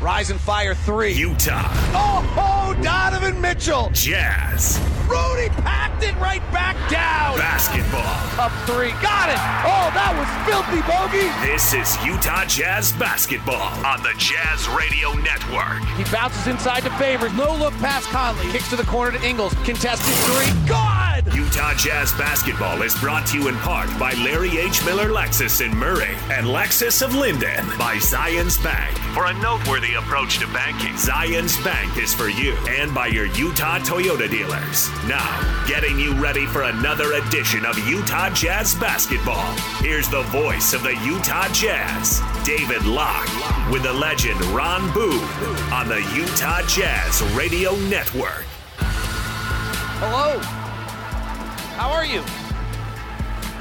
rise and fire three. Utah Oh, oh, Donovan Mitchell. Jazz Rudy packed it right back down. basketball. Up three. Got it. Oh, that was filthy bogey. This is Utah Jazz basketball on the Jazz Radio Network. He bounces inside to Favors. No look past Conley. Kicks to the corner to Ingles. Contested three. Good. Utah Jazz basketball is brought to you in part by Larry H. Miller Lexus in Murray and Lexus of Lindon by Zions Bank. For a noteworthy approach to banking, Zions Bank is for you and by your Utah Toyota dealers. Now, getting you ready for another edition of Utah Jazz basketball. Here's the voice of the Utah Jazz, David Locke, with the legend Ron Boone on the Utah Jazz Radio Network. Hello. How are you?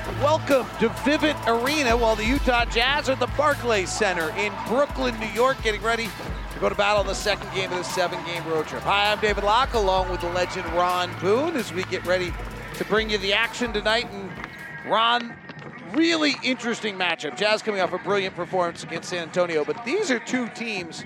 Welcome to Vivint Arena while the Utah Jazz are at the Barclays Center in Brooklyn, New York, getting ready to go to battle in the second game of the seven game road trip. Hi, I'm David Locke along with the legend Ron Boone as we get ready to bring you the action tonight. And Ron, really interesting matchup. Jazz coming off a brilliant performance against San Antonio, but these are two teams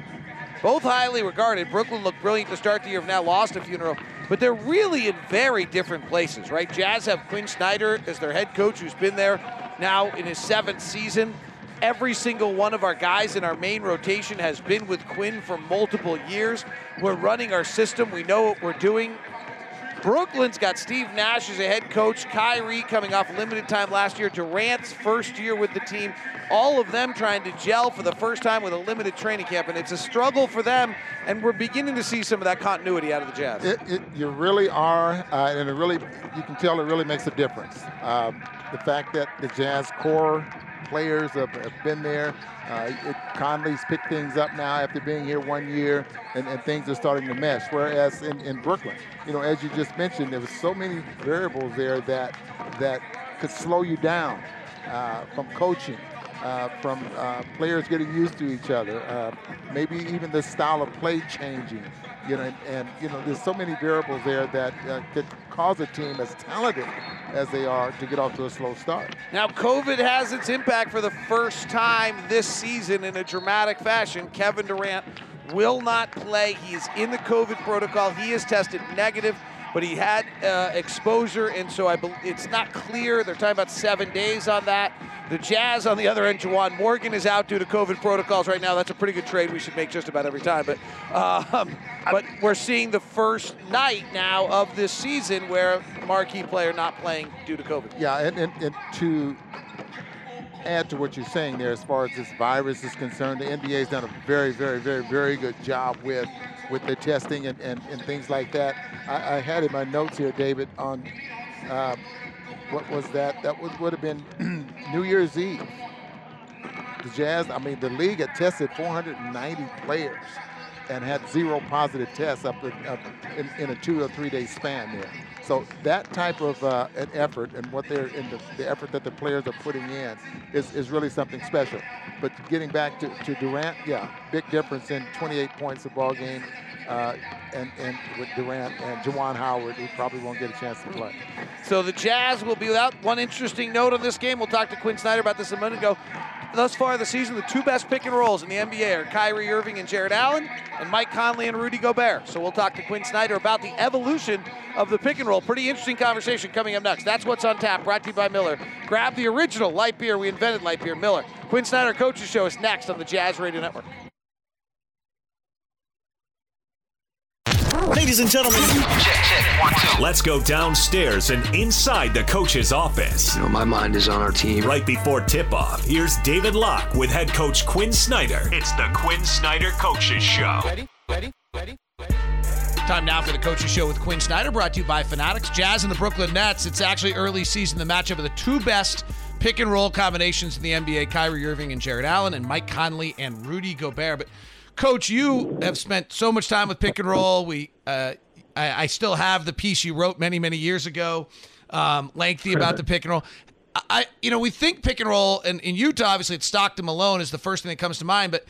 both highly regarded. Brooklyn looked brilliant to start the year, have now lost a row. But they're really in very different places, right? Jazz have Quinn Snyder as their head coach, who's been there now in his seventh season. Every single one of our guys in our main rotation has been with Quinn for multiple years. We're running our system. We know what we're doing. Brooklyn's got Steve Nash as a head coach, Kyrie coming off limited time last year, Durant's first year with the team, all of them trying to gel for the first time with a limited training camp, and it's a struggle for them, and we're beginning to see some of that continuity out of the Jazz. It, it, you really are, uh, and it really, you can tell it really makes a difference. Um, the fact that the Jazz core players have, have been there. Uh, it, Conley's picked things up now after being here one year, and, and things are starting to mesh. Whereas in, in Brooklyn, you know, as you just mentioned, there was so many variables there that that could slow you down uh, from coaching. Uh, from uh, players getting used to each other, uh, maybe even the style of play changing, you know, and, and you know, there's so many variables there that uh, could cause a team as talented as they are to get off to a slow start. Now, COVID has its impact for the first time this season in a dramatic fashion. Kevin Durant will not play. He is in the COVID protocol. He is tested negative, but he had uh, exposure, and so I bel it's not clear. They're talking about seven days on that. The Jazz, on the other end, Juwan Morgan is out due to COVID protocols right now. That's a pretty good trade we should make just about every time. But um, but we're seeing the first night now of this season where marquee player not playing due to COVID. Yeah, and, and, and to add to what you're saying there, as far as this virus is concerned, the NBA's done a very, very, very, very good job with with the testing and, and, and things like that. I, I had in my notes here, David, on uh, what was that? That was, would have been New Year's Eve. The Jazz, I mean, the league had tested 490 players and had zero positive tests up in, up in, in a two or three day span there. So that type of uh, an effort and what they're in the, the effort that the players are putting in is, is really something special. But getting back to, to Durant, yeah, big difference in 28 points a ball game. Uh, and, and with Durant and Juwan Howard, who probably won't get a chance to play. So the Jazz will be without one interesting note on this game. We'll talk to Quinn Snyder about this a minute ago. Thus far this season, the two best pick and rolls in the NBA are Kyrie Irving and Jarrett Allen, and Mike Conley and Rudy Gobert. So we'll talk to Quinn Snyder about the evolution of the pick and roll. Pretty interesting conversation coming up next. That's what's on tap, brought to you by Miller. Grab the original light beer. We invented light beer, Miller. Quinn Snyder Coaches Show is next on the Jazz Radio Network. Ladies and gentlemen, Let's go downstairs and inside the coach's office. You know, my mind is on our team. Right before tip off, here's David Locke with head coach Quinn Snyder. It's the Quinn Snyder Coaches Show. Ready? Ready? Ready? Ready? Time now for the Coaches Show with Quinn Snyder, brought to you by Fanatics. Jazz and the Brooklyn Nets. It's actually early season, the matchup of the two best pick and roll combinations in the NBA Kyrie Irving and Jarrett Allen, and Mike Conley and Rudy Gobert. But, Coach, you have spent so much time with pick and roll. We, uh, I, I still have the piece you wrote many, many years ago, um, lengthy about the pick and roll. I, you know, we think pick and roll, and in Utah, obviously, it's Stockton Malone is the first thing that comes to mind, but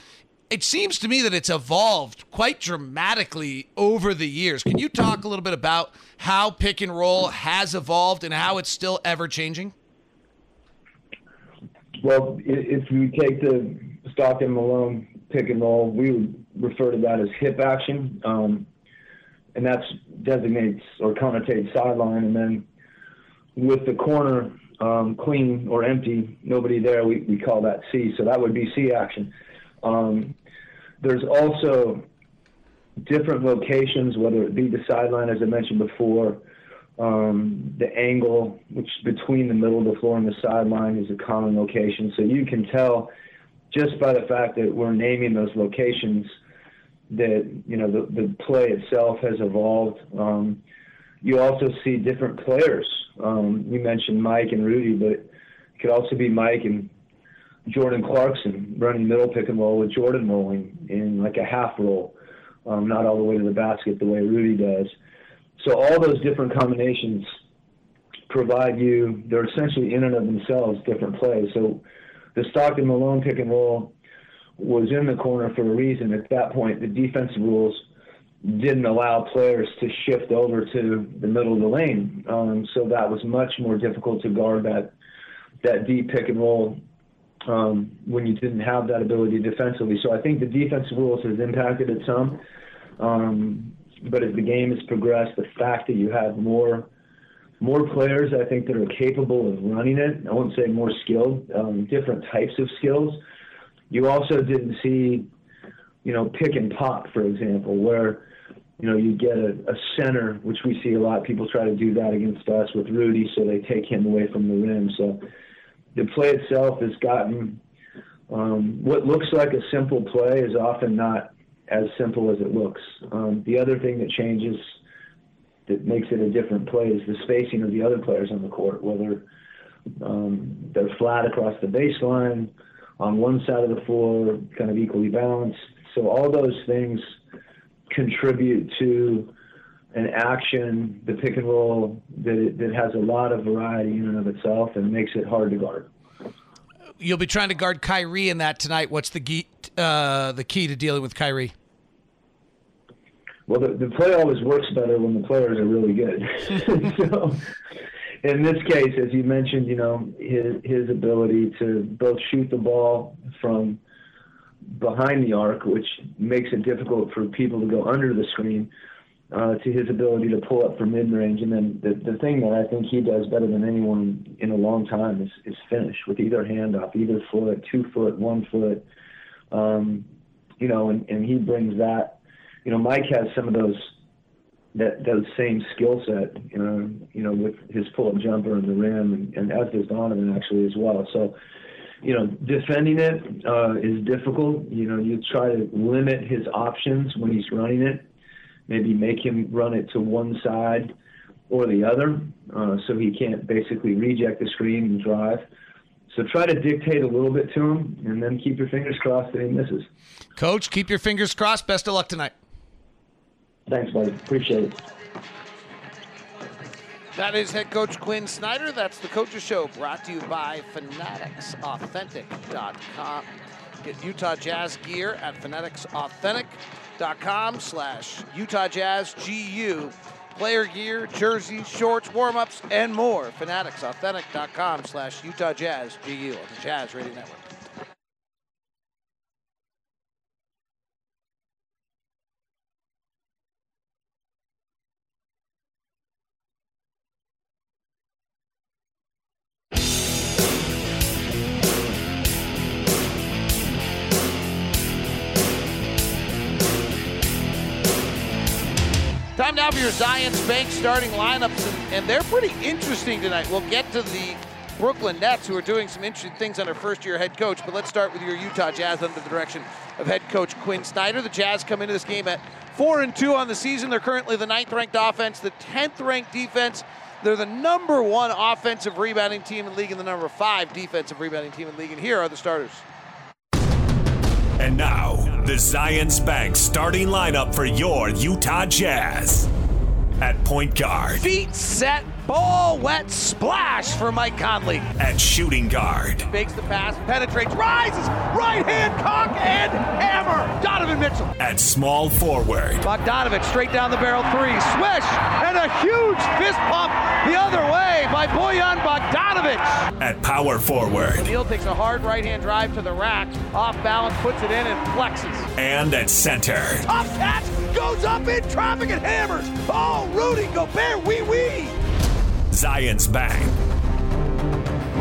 it seems to me that it's evolved quite dramatically over the years. Can you talk a little bit about how pick and roll has evolved and how it's still ever changing? Well, if you take the Stockton Malone pick and roll, we would refer to that as hip action, um, and that designates or connotates sideline. And then with the corner um, clean or empty, nobody there, we, we call that C. So that would be C action. Um, there's also different locations, whether it be the sideline, as I mentioned before, um, the angle, which between the middle of the floor and the sideline, is a common location. So you can tell just by the fact that we're naming those locations that you know the, the play itself has evolved. Um, you also see different players. Um, you mentioned Mike and Rudy, but it could also be Mike and Jordan Clarkson running middle pick and roll with Jordan rolling in like a half roll, um, not all the way to the basket the way Rudy does. So all those different combinations provide you, they're essentially in and of themselves different plays. So the Stockton Malone pick and roll was in the corner for a reason. At that point, the defensive rules didn't allow players to shift over to the middle of the lane. Um, so that was much more difficult to guard that that deep pick and roll um, when you didn't have that ability defensively. So I think the defensive rules has impacted it some. Um, but as the game has progressed, the fact that you have more more players, I think, that are capable of running it. I won't say more skilled, um, different types of skills. You also didn't see, you know, pick and pop, for example, where you know you get a, a center, which we see a lot. People try to do that against us with Rudy, so they take him away from the rim. So the play itself has gotten um, what looks like a simple play is often not as simple as it looks. Um, the other thing that changes that makes it a different play is the spacing of the other players on the court, whether um, they're flat across the baseline, on one side of the floor, kind of equally balanced. So all those things contribute to an action, the pick and roll that, that has a lot of variety in and of itself and makes it hard to guard. You'll be trying to guard Kyrie in that tonight. What's the uh, the key to dealing with Kyrie? Well, the, the play always works better when the players are really good. so, in this case, as you mentioned, you know his his ability to both shoot the ball from behind the arc, which makes it difficult for people to go under the screen, uh, to his ability to pull up for mid range. And then the, the thing that I think he does better than anyone in a long time is, is finish with either hand up, either foot, two foot, one foot. Um, you know, and, and he brings that. You know, Mike has some of those that those same skill set, you know, you know, with his pull up jumper and the rim, and, and as does Donovan actually as well. So, you know, defending it uh, is difficult. You know, you try to limit his options when he's running it maybe make him run it to one side or the other uh, so he can't basically reject the screen and drive. So try to dictate a little bit to him and then keep your fingers crossed that he misses. Coach, keep your fingers crossed. Best of luck tonight. Thanks, buddy. Appreciate it. That is head coach Quinn Snyder. That's the Coaches Show brought to you by FanaticsAuthentic.com. Get Utah Jazz gear at FanaticsAuthentic.com slash Utah Jazz GU. Player gear, jerseys, shorts, warm-ups, and more. FanaticsAuthentic.com slash Utah Jazz GU on the Jazz Radio Network. Time now for your Zions Bank starting lineups, and, and, they're pretty interesting tonight. We'll get to the Brooklyn Nets, who are doing some interesting things under first-year head coach, but let's start with your Utah Jazz under the direction of head coach Quinn Snyder. The Jazz come into this game at four and two on the season. They're currently the ninth-ranked offense, the tenth-ranked defense, They're the number one offensive rebounding team in the league and the number five defensive rebounding team in the league. And here are the starters. And now, the Zions Bank starting lineup for your Utah Jazz. At point guard. Feet set, ball wet, splash for Mike Conley. At shooting guard. Fakes the pass, penetrates, rises, right hand cock and hammer. Donovan Mitchell. At small forward. Bogdanovich straight down the barrel three, swish, and a huge fist pump the other way by Bojan Bogdanovich. At power forward. Neal takes a hard right hand drive to the rack, off balance, puts it in, and flexes. And at center. Tough catch, goes up in traffic and hammers. Oh, Rudy Gobert, wee wee. Zions Bank.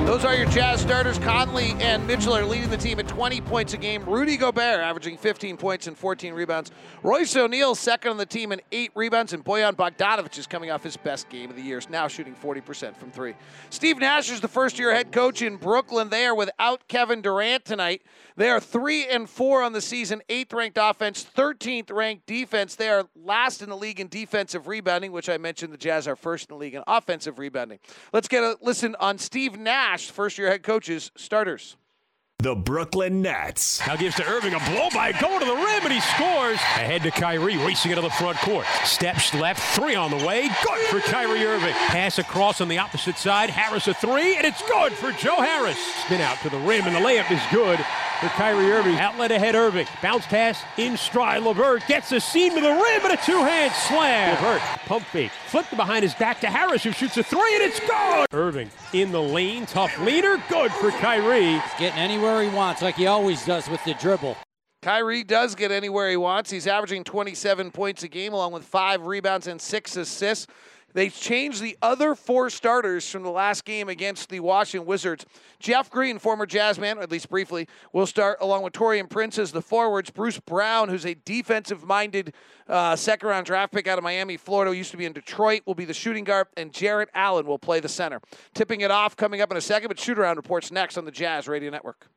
Those are your Jazz starters. Conley and Mitchell are leading the team at 20 points a game. Rudy Gobert averaging 15 points and 14 rebounds. Royce O'Neal second on the team in eight rebounds, and Bojan Bogdanovich is coming off his best game of the year, now shooting 40% from three. Steve Nash is the first-year head coach in Brooklyn. They are without Kevin Durant tonight. They are three and four on the season, eighth-ranked offense, 13th-ranked defense. They are last in the league in defensive rebounding, which I mentioned the Jazz are first in the league in offensive rebounding. Let's get a listen on Steve Nash, first-year head coaches, starters. The Brooklyn Nets. Now gives to Irving a blow by going to the rim and he scores. Ahead to Kyrie racing into the front court. Steps left, three on the way. Good for Kyrie Irving. Pass across on the opposite side. Harris a three and it's good for Joe Harris. Spin out to the rim and the layup is good for Kyrie Irving. Outlet ahead Irving. Bounce pass in stride. LeVert gets the seam to the rim and a two-hand slam. LeVert pump fake. Flipped behind his back to Harris who shoots a three and it's good. Irving in the lane. Tough leader, Good for Kyrie. He's getting anywhere he wants like he always does with the dribble. Kyrie does get anywhere he wants. He's averaging 27 points a game, along with five rebounds and six assists. They changed the other four starters from the last game against the Washington Wizards. Jeff Green, former Jazzman, or at least briefly, will start along with Taurean Prince as the forwards. Bruce Brown, who's a defensive minded uh, second round draft pick out of Miami, Florida, used to be in Detroit, will be the shooting guard, and Jarrett Allen will play the center. Tipping it off coming up in a second, but shoot around reports next on the Jazz Radio Network.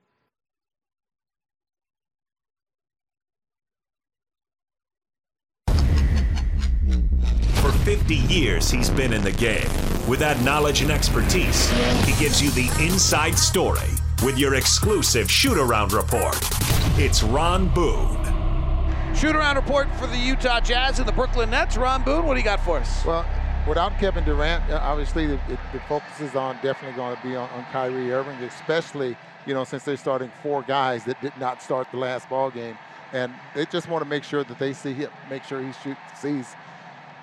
For 50 years, he's been in the game. With that knowledge and expertise, he gives you the inside story with your exclusive shoot around report. It's Ron Boone. Shoot around report for the Utah Jazz and the Brooklyn Nets. Ron Boone, what do you got for us? Well, without Kevin Durant, uh, obviously the, the, the focus is on definitely going to be on, on Kyrie Irving, especially you know since they're starting four guys that did not start the last ball game, and they just want to make sure that they see him, make sure he shoot, sees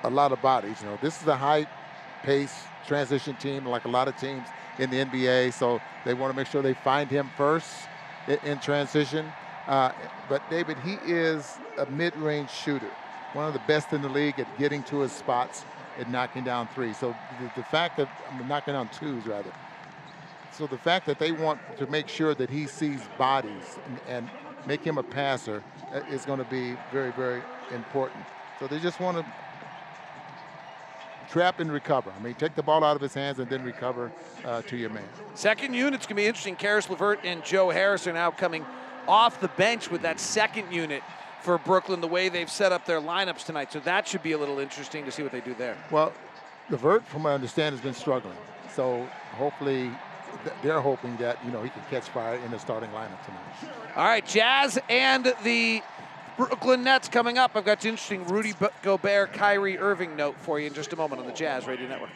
a lot of bodies. You know, this is a high pace transition team, like a lot of teams in the NBA. So they want to make sure they find him first in, in transition. Uh, but David, he is a mid-range shooter, one of the best in the league at getting to his spots and knocking down threes. So the, the fact that I'm knocking down twos rather. So the fact that they want to make sure that he sees bodies and, and make him a passer uh, is going to be very, very important. So they just want to trap and recover. I mean, take the ball out of his hands and then recover uh, to your man. Second unit's going to be interesting. Karis LeVert and Joe Harris are now coming off the bench with that second unit for Brooklyn, the way they've set up their lineups tonight. So that should be a little interesting to see what they do there. Well, LeVert, from what I understand, has been struggling. So hopefully they're hoping that, you know, he can catch fire in the starting lineup tonight. All right, Jazz and the Brooklyn Nets coming up. I've got an interesting Rudy Gobert, Kyrie Irving note for you in just a moment on the Jazz Radio Network.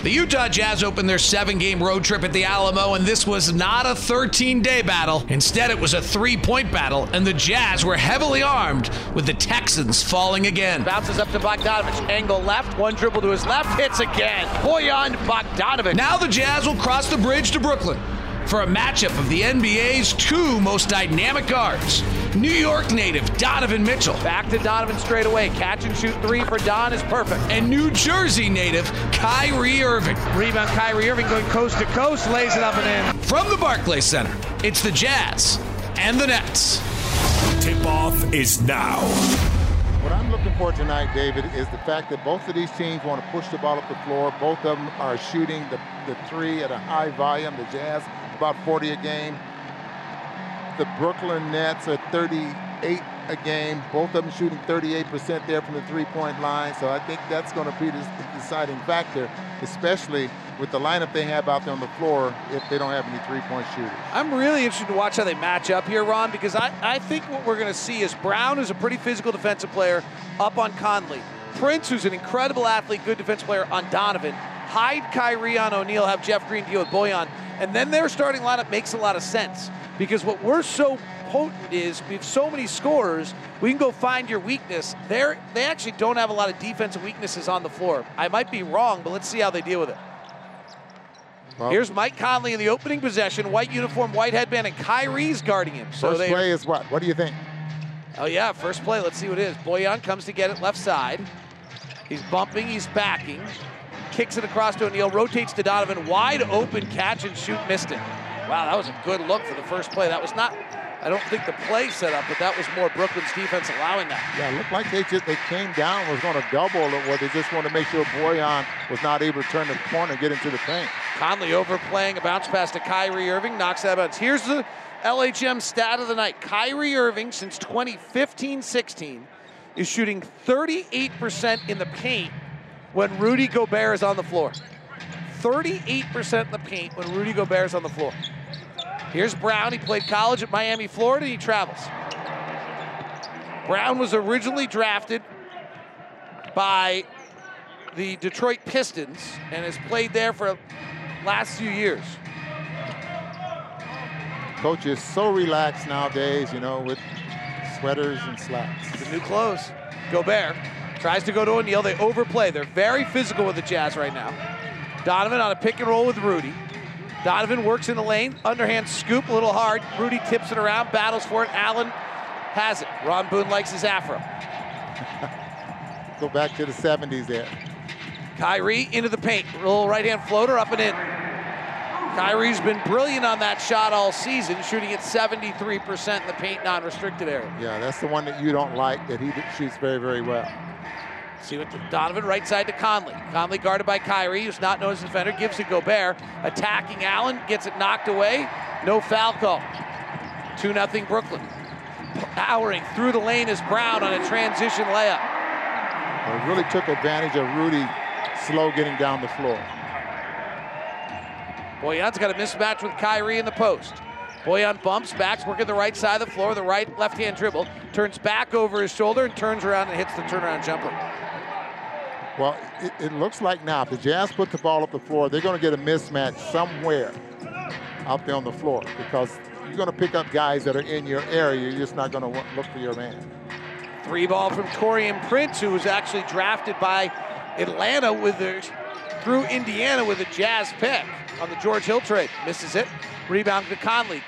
The Utah Jazz opened their seven game road trip at the Alamo, and this was not a 13 day battle. Instead, it was a three point battle, and the Jazz were heavily armed, with the Texans falling again. Bounces up to Bogdanovich, angle left, one dribble to his left, hits again. Bojan Bogdanovich. Now the Jazz will cross the bridge to Brooklyn for a matchup of the NBA's two most dynamic guards. New York native Donovan Mitchell. Back to Donovan straight away. Catch and shoot three for Don is perfect. And New Jersey native Kyrie Irving. Rebound Kyrie Irving going coast to coast, lays it up and in. From the Barclays Center, it's the Jazz and the Nets. Tip off is now. What I'm looking for tonight, David, is the fact that both of these teams want to push the ball up the floor. Both of them are shooting the, the three at a high volume. The Jazz about 40 a game. The Brooklyn Nets are 38 a game. Both of them shooting 38% there from the three-point line. So I think that's going to be the deciding factor, especially with the lineup they have out there on the floor if they don't have any three-point shooters. I'm really interested to watch how they match up here, Ron, because I, I think what we're going to see is Brown is a pretty physical defensive player up on Conley. Prince, who's an incredible athlete, good defensive player on Donovan. Hide Kyrie on O'Neal, have Jeff Green deal with Bojan. And then their starting lineup makes a lot of sense because what we're so potent is we have so many scorers, we can go find your weakness. They're, they actually don't have a lot of defensive weaknesses on the floor. I might be wrong, but let's see how they deal with it. Well, Here's Mike Conley in the opening possession, white uniform, white headband, and Kyrie's guarding him. So first play is what? What do you think? Oh yeah, first play. Let's see what it is. Bojan comes to get it left side. He's bumping, he's backing, kicks it across to O'Neal, rotates to Donovan, wide open catch and shoot, missed it. Wow, that was a good look for the first play. That was not I don't think the play set up, but that was more Brooklyn's defense allowing that. Yeah, it looked like they just they came down, was going to double it, where they just wanted to make sure Bojan was not able to turn the corner and get into the paint. Conley overplaying a bounce pass to Kyrie Irving, knocks that bounce. Here's the LHM stat of the night. Kyrie Irving, since 2015-16, is shooting 38% in the paint when Rudy Gobert is on the floor. 38% in the paint when Rudy Gobert is on the floor. Here's Brown. He played college at Miami, Florida. He travels. Brown was originally drafted by the Detroit Pistons and has played there for the last few years. Coach is so relaxed nowadays, you know, with sweaters and slacks. The new clothes. Gobert tries to go to O'Neal. They overplay. They're very physical with the Jazz right now. Donovan on a pick and roll with Rudy. Donovan works in the lane, underhand scoop, a little hard. Rudy tips it around, battles for it. Allen has it. Ron Boone likes his afro. Go back to the 70s there. Kyrie into the paint. Little right hand floater up and in. Kyrie's been brilliant on that shot all season, shooting at 73% in the paint non restricted area. Yeah, that's the one that you don't like, that he shoots very, very well. See what the, Donovan right side to Conley. Conley guarded by Kyrie, who's not known as a defender, gives it to Gobert. Attacking Allen, gets it knocked away. No foul call. 2 0 Brooklyn. Powering through the lane is Brown on a transition layup. Well, really took advantage of Rudy slow getting down the floor. Bojan's got a mismatch with Kyrie in the post. Bojan bumps, backs, working the right side of the floor, the right left-hand dribble, turns back over his shoulder and turns around and hits the turnaround jumper. Well, it, it, looks like now if the Jazz put the ball up the floor, they're going to get a mismatch somewhere out there on the floor because you're going to pick up guys that are in your area. You're just not going to look for your man. Three ball from Taurean Prince, who was actually drafted by Atlanta with the, through Indiana with a Jazz pick on the George Hill trade. Misses it. Rebound to Conley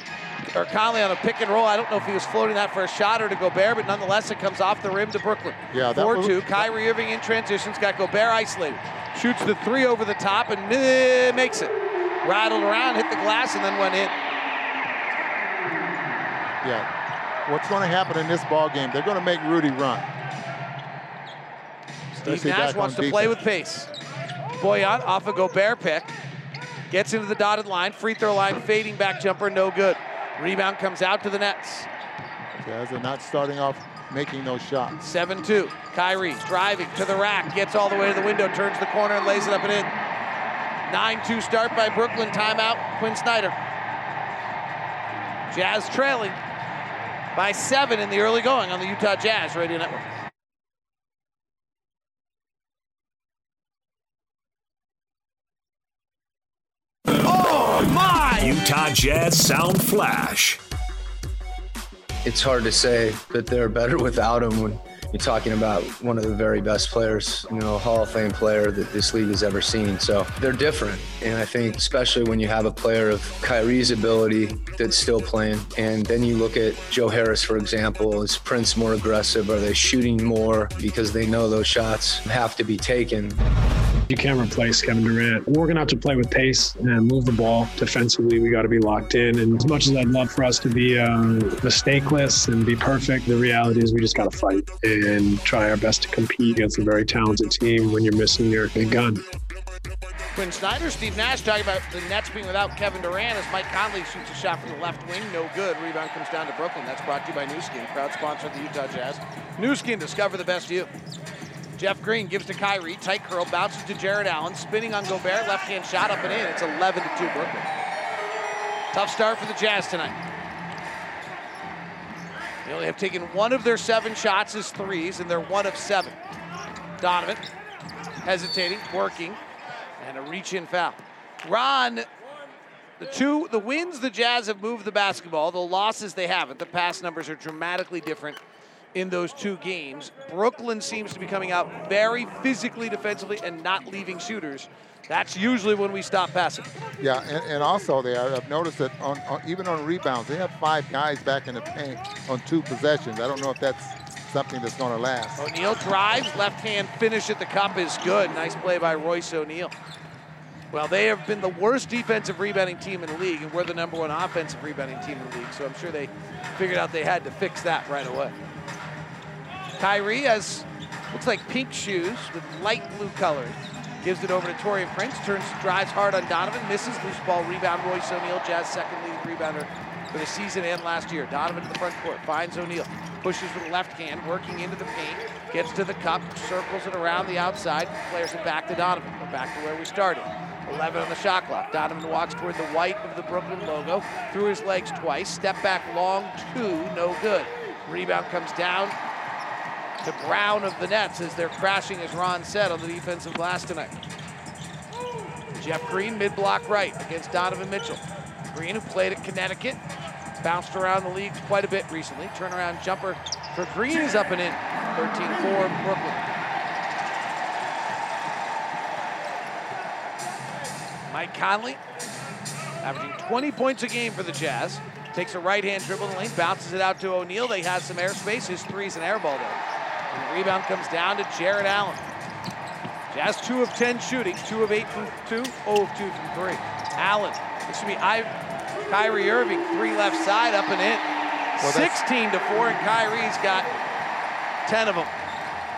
or Conley on a pick and roll. I don't know if he was floating that for a shot or to Gobert, but nonetheless, it comes off the rim to Brooklyn. Yeah, 4 2. Kyrie Irving in transitions, got Gobert isolated. Shoots the three over the top and uh, makes it. Rattled around, hit the glass, and then went in. Yeah. What's going to happen in this ball game? They're going to make Rudy run. Steve Nash wants to defense. play with pace. Bojan off a Gobert pick. Gets into the dotted line, free throw line, fading back jumper, no good. Rebound comes out to the Nets. Jazz are not starting off making those shots. 7 2. Kyrie driving to the rack, gets all the way to the window, turns the corner, and lays it up and in. 9 2 start by Brooklyn. Timeout, Quinn Snyder. Jazz trailing by seven in the early going on the Utah Jazz Radio Network. Utah Jazz Sound Flash. It's hard to say that they're better without him when you're talking about one of the very best players, you know, Hall of Fame player that this league has ever seen. So they're different. And I think, especially when you have a player of Kyrie's ability that's still playing, and then you look at Joe Harris, for example, is Prince more aggressive? Are they shooting more because they know those shots have to be taken? You can't replace Kevin Durant. We're going to have to play with pace and move the ball defensively. We got to be locked in. And as much as I'd love for us to be uh, mistakeless and be perfect, the reality is we just got to fight and try our best to compete against a very talented team when you're missing your big gun. Quinn Snyder, Steve Nash talking about the Nets being without Kevin Durant as Mike Conley shoots a shot from the left wing. No good. Rebound comes down to Brooklyn. That's brought to you by Nu Skin, proud sponsor of the Utah Jazz. Nu Skin, discover the best you. Jeff Green gives to Kyrie. Tight curl, bounces to Jarrett Allen. Spinning on Gobert. Left hand shot up and in. It's 11 to 2 Brooklyn. Tough start for the Jazz tonight. They only have taken one of their seven shots as threes, and they're one of seven. Donovan hesitating, working, and a reach-in foul. Ron, the two, the wins the Jazz have moved the basketball. The losses they haven't. The pass numbers are dramatically different in those two games. Brooklyn seems to be coming out very physically defensively and not leaving shooters. That's usually when we stop passing. Yeah, and, and also there, I've noticed that on, on, even on rebounds, they have five guys back in the paint on two possessions. I don't know if that's something that's going to last. O'Neal drives, left hand finish at the cup is good. Nice play by Royce O'Neal. Well, they have been the worst defensive rebounding team in the league, and we're the number one offensive rebounding team in the league. So I'm sure they figured out they had to fix that right away. Kyrie has looks like pink shoes with light blue colors. Gives it over to Taurean Prince, turns, drives hard on Donovan, misses, loose ball rebound. Royce O'Neal, Jazz second leading rebounder for the season and last year. Donovan to the front court, finds O'Neal, pushes with the left hand, working into the paint, gets to the cup, circles it around the outside, players it back to Donovan. We're back to where we started. 11 on the shot clock. Donovan walks toward the white of the Brooklyn logo, through his legs twice, step back long, two, no good. Rebound comes down to Brown of the Nets as they're crashing, as Ron said, on the defensive glass tonight. Jeff Green, mid-block right against Donovan Mitchell. Green, who played at Connecticut, bounced around the league quite a bit recently. Turnaround jumper for Green is up and in. 13-4 Brooklyn. Mike Conley, averaging 20 points a game for the Jazz. Takes a right-hand dribble in the lane, bounces it out to O'Neal. They have some airspace. His three's an air ball, though. And the rebound comes down to Jarrett Allen. Jazz 2 of 10 shooting, 2 of 8 from 2, 0 of 2 from 3. Allen, excuse me, I, Kyrie Irving, 3 left side, up and in. Well, 16 to 4, and Kyrie's got 10 of them.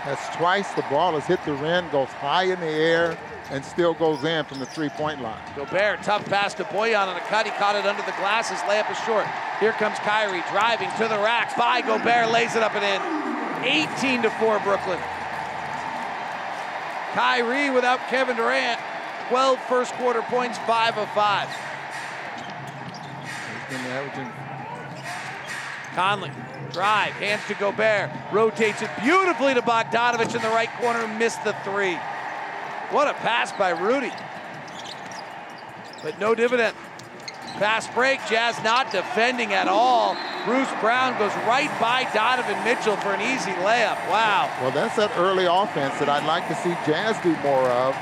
That's twice the ball has hit the rim, goes high in the air, and still goes in from the three-point line. Gobert, tough pass to Bojan on a cut. He caught it under the glass. His layup is short. Here comes Kyrie driving to the rack. By Gobert, lays it up and in. 18 to 4 Brooklyn. Kyrie without Kevin Durant, 12 first quarter points, 5 of 5. He's been averaging. Conley, drive, hands to Gobert, rotates it beautifully to Bogdanovich in the right corner, missed the three. What a pass by Rudy. But no dividend. Pass break, Jazz not defending at all. Bruce Brown goes right by Donovan Mitchell for an easy layup. Wow. Well, that's that early offense that I'd like to see Jazz do more of.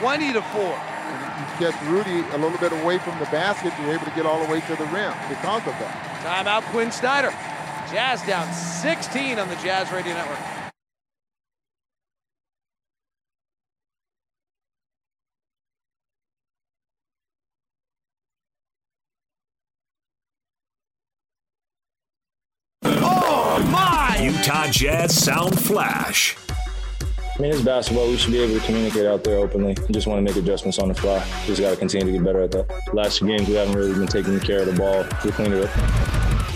20 to 4. You get Rudy a little bit away from the basket, you're able to get all the way to the rim because of that. Timeout, Quinn Snyder. Jazz down 16 on the Jazz Radio Network. Oh my! Utah Jazz Sound Flash. I mean, it's basketball. We should be able to communicate out there openly. We just want to make adjustments on the fly. Just got to continue to get better at that. Last two games, we haven't really been taking care of the ball. We cleaned it up.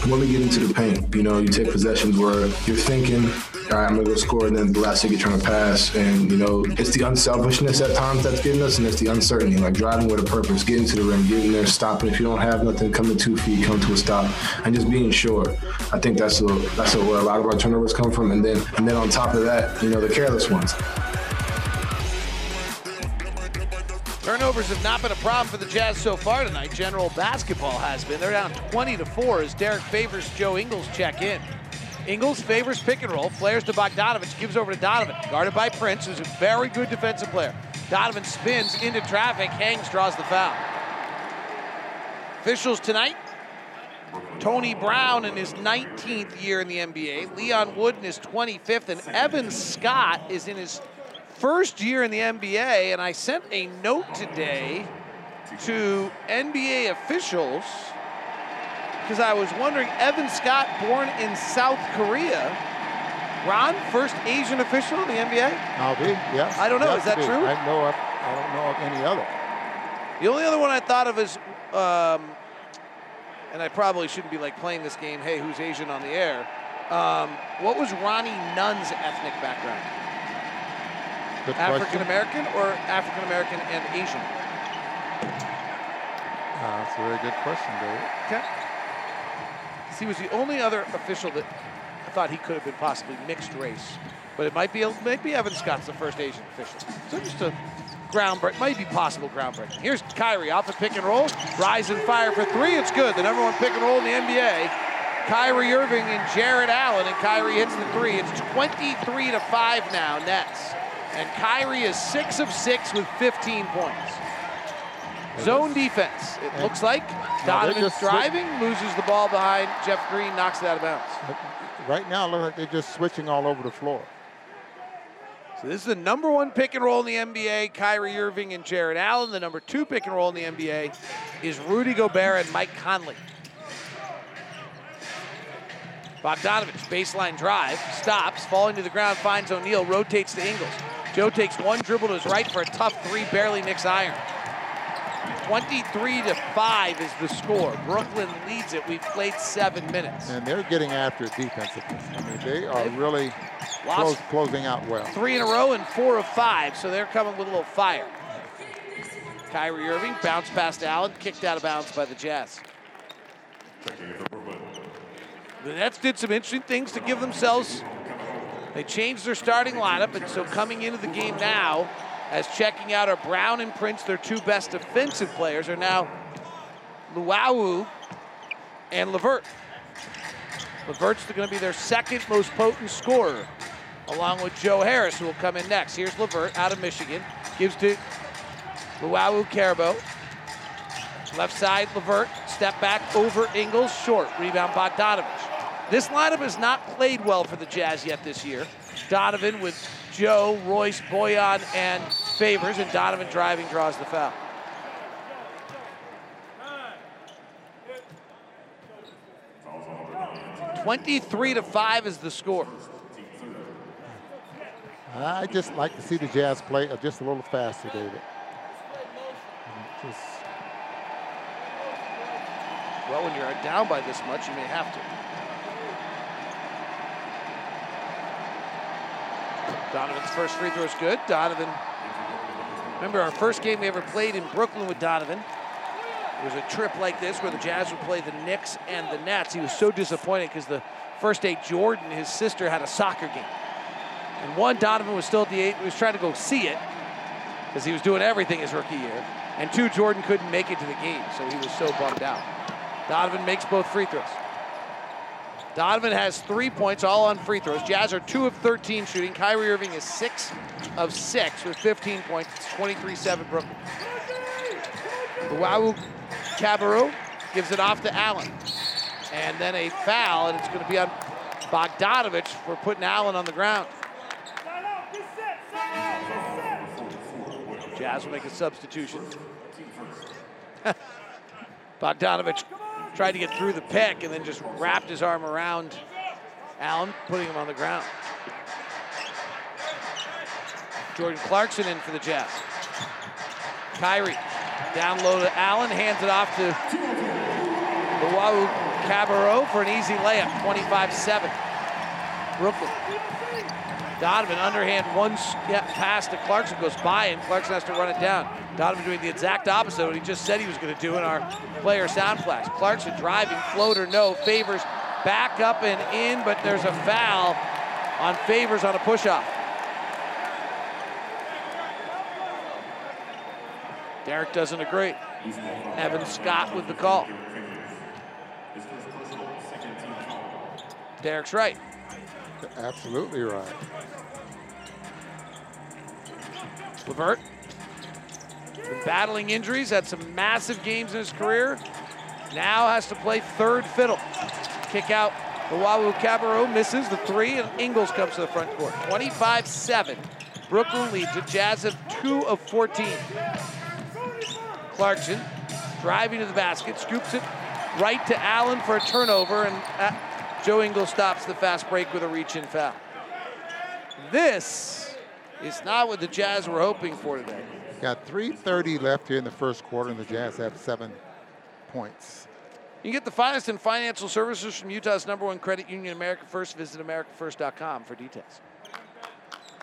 When we get into the paint, you know, you take possessions where you're thinking, all right, I'm gonna go score, and then the last thing you're trying to pass, and you know, it's the unselfishness at times that's getting us, and it's the uncertainty, like driving with a purpose, getting to the rim, getting there, stopping. If you don't have nothing, come to two feet, come to a stop, and just being sure. I think that's a, that's a, where a lot of our turnovers come from, and then and then on top of that, you know, the careless ones. Turnovers have not been a problem for the Jazz so far tonight. General basketball has been. They're down 20 to 4 as Derrick Favors Joe Ingles check in. Ingles Favors pick and roll, flares to Bogdanovich, gives over to Donovan, guarded by Prince, who's a very good defensive player. Donovan spins into traffic, hangs, draws the foul. Officials tonight Tony Brown in his 19th year in the NBA, Leon Wood in his 25th, and Evan Scott is in his first year in the NBA, and I sent a note today to NBA officials because I was wondering Evan Scott, born in South Korea, Ron, first Asian official in the NBA? I'll be, yes. I don't know. Has Is that true? I know. Of, I don't know of any other. The only other one I thought of is, um, and I probably shouldn't be like playing this game. Hey, who's Asian on the air? Um, what was Ronnie Nunn's ethnic background? Good African American or African American and Asian? Uh, that's a very good question, David. Okay. He was the only other official that I thought he could have been possibly mixed race, but it might be might be Evan Scott's the first Asian official. So just a groundbreak, might be possible groundbreaking. Here's Kyrie off the pick and roll, rise and fire for three. It's good. The number one pick and roll in the NBA. Kyrie Irving and Jarrett Allen, and Kyrie hits the three. It's 23 to five now, Nets, and Kyrie is six of six with 15 points. Zone defense. It looks like they're Donovan just driving, loses the ball behind Jeff Green, knocks it out of bounds. Right now, it looks like they're just switching all over the floor. So this is the number one pick and roll in the NBA, Kyrie Irving and Jarrett Allen. The number two pick and roll in the NBA is Rudy Gobert and Mike Conley. Bogdanovich, baseline drive, stops, falling to the ground, finds O'Neal, rotates to Ingles. Joe takes one dribble to his right for a tough three, barely nicks iron. 23 to 5 is the score. Brooklyn leads it. We've played seven minutes. And they're getting after it defensively. I mean, they are They've really close, closing out well. three in a row and four of five, so they're coming with a little fire. Kyrie Irving bounced past Allen, kicked out of bounds by the Jazz. The Nets did some interesting things to give themselves. They changed their starting lineup, and so coming into the game now, as checking out are Brown and Prince, their two best defensive players, are now Luwawu and Levert. Levert's going to be their second most potent scorer, along with Joe Harris, who will come in next. Here's Levert out of Michigan, gives to Luwawu-Cabarrot. Left side, Levert, step back over Ingles, short. Rebound Bogdanovich. This lineup has not played well for the Jazz yet this year. Donovan with Joe, Royce, Bojan, and Favors, and Donovan driving draws the foul. Twenty-three to five is the score. I just like to see the Jazz play just a little faster, David. Just, Well, when you're down by this much, you may have to. Donovan's first free throw is good. Donovan, remember our first game we ever played in Brooklyn with Donovan? It was a trip like this where the Jazz would play the Knicks and the Nets. He was so disappointed because the first day Jordan, his sister, had a soccer game. And one, Donovan was still at the eight, he was trying to go see it because he was doing everything his rookie year. And two, Jordan couldn't make it to the game, so he was so bummed out. Donovan makes both free throws. Donovan has three points, all on free throws. Jazz are two of 13 shooting. Kyrie Irving is six of six with 15 points. It's 23-7 Brooklyn. Luau Cabarro gives it off to Allen. And then a foul, and it's going to be on Bogdanovich for putting Allen on the ground. Jazz will make a substitution. Bogdanovich tried to get through the pick and then just wrapped his arm around Allen, putting him on the ground. Jordan Clarkson in for the Jazz. Kyrie down low to Allen, hands it off to Luau Cabarro for an easy layup, 25-7. Brooklyn. Donovan underhand one step pass to Clarkson goes by and Clarkson has to run it down. Donovan doing the exact opposite of what he just said he was going to do in our player sound flash. Clarkson driving, floater, no. Favors back up and in, but there's a foul on Favors on a push-off. Derrick doesn't agree. Evan Scott with the call. Derrick's right. absolutely right. Levert, been battling injuries, had some massive games in his career. Now has to play third fiddle. Kick out Luwawu-Cabarrot misses the three, and Ingles comes to the front court. 25-7. Brooklyn leads it. Jazz have two of 14. Clarkson driving to the basket, scoops it right to Allen for a turnover, and uh, Joe Ingles stops the fast break with a reach-in foul. this is not what the Jazz were hoping for today. Got 3.30 left here in the first quarter, and the Jazz have seven points. You get the finest in financial services from Utah's number one credit union, America First. Visit AmericaFirst.com for details.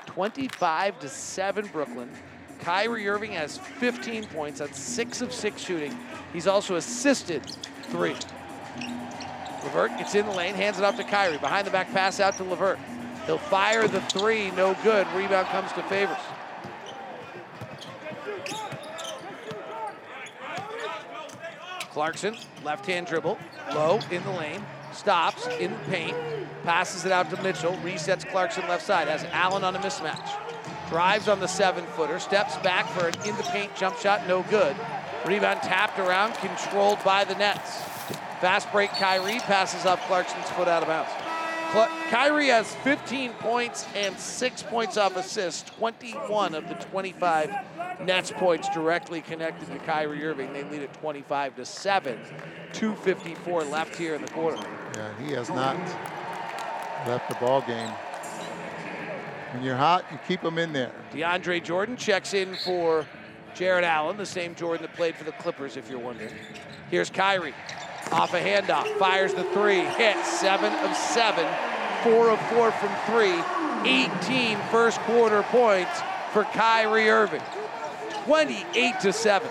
25 to 7 Brooklyn. Kyrie Irving has 15 points on 6 of 6 shooting. He's also assisted 3. LeVert gets in the lane, hands it off to Kyrie. Behind the back pass out to LeVert. He'll fire the 3, no good. Rebound comes to Favors. Clarkson, left hand dribble, low in the lane, stops in the paint, passes it out to Mitchell, resets Clarkson left side, has Allen on a mismatch. Drives on the seven footer, steps back for an in the paint jump shot, no good. Rebound tapped around, controlled by the Nets. Fast break Kyrie, passes off Clarkson's foot out of bounds. Kyrie has 15 points and six points off assists, 21 of the 25 Nets points directly connected to Kyrie Irving. They lead at 25 to 7. 254 left here in the quarter. Yeah, he has not left the ball game. When you're hot, you keep them in there. DeAndre Jordan checks in for Jarrett Allen, the same Jordan that played for the Clippers, if you're wondering. Here's Kyrie. Off a handoff, fires the three, hits seven of seven, four of four from three, 18 first quarter points for Kyrie Irving. 28 to 7.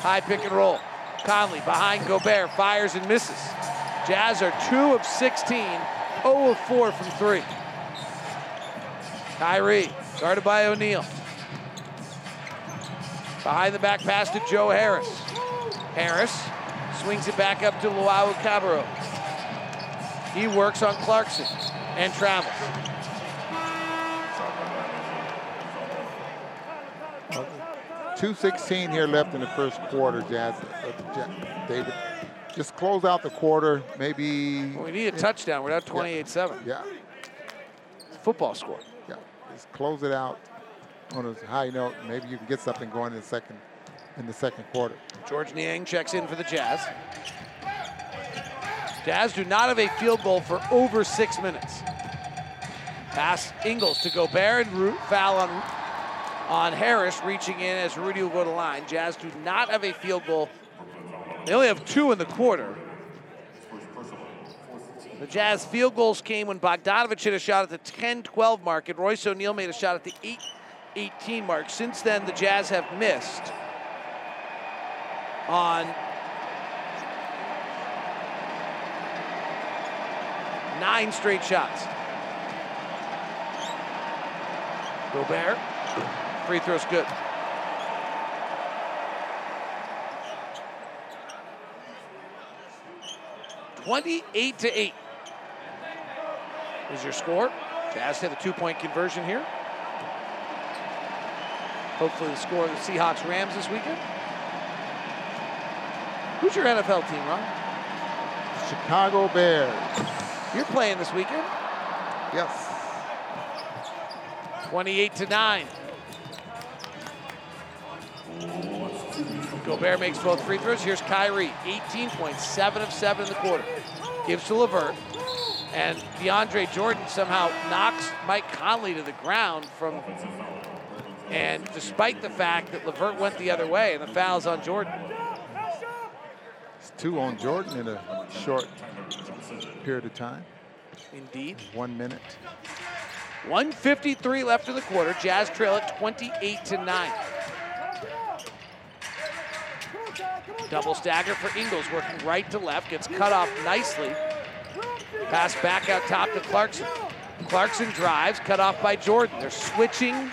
High pick and roll. Conley behind Gobert, fires and misses. Jazz are 2 of 16, 0 of 4 from 3. Kyrie, guarded by O'Neale. Behind the back pass to Joe Harris. Harris swings it back up to Luwawu-Cabarrot. He works on Clarkson and travels. 2.16 here left in the first quarter, Jazz. Uh, David, just close out the quarter, maybe. Well, we need a touchdown. We're down 28-7. Yeah. Football score. Yeah, just close it out on a high note. Maybe you can get something going in the second in the second quarter. George Niang checks in for the Jazz. Jazz do not have a field goal for over six minutes. Pass Ingles to Gobert and foul on, on Harris, reaching in as Rudy will go to line. Jazz do not have a field goal. They only have two in the quarter. The Jazz field goals came when Bogdanovic hit a shot at the 10-12 mark and Royce O'Neale made a shot at the 8-18 mark. Since then, the Jazz have missed on nine straight shots. Gobert, free throw's good. Twenty-eight to eight is your score. Jazz hit a two-point conversion here. Hopefully, the score of the Seahawks Rams this weekend. Who's your NFL team, Ron? Chicago Bears. You're playing this weekend? Yes. 28 to 9. Gobert makes both free throws. Here's Kyrie, 18 points, 7 of 7 in the quarter. Gives to LeVert. And DeAndre Jordan somehow knocks Mike Conley to the ground from. And despite the fact that LeVert went the other way, and the foul's on Jordan. Two on Jordan in a short period of time. Indeed. One minute. 153 left in the quarter. Jazz trail at 28 to 9. Double stagger for Ingles, working right to left, gets cut off nicely. Pass back out top to Clarkson. Clarkson drives, cut off by Jordan. They're switching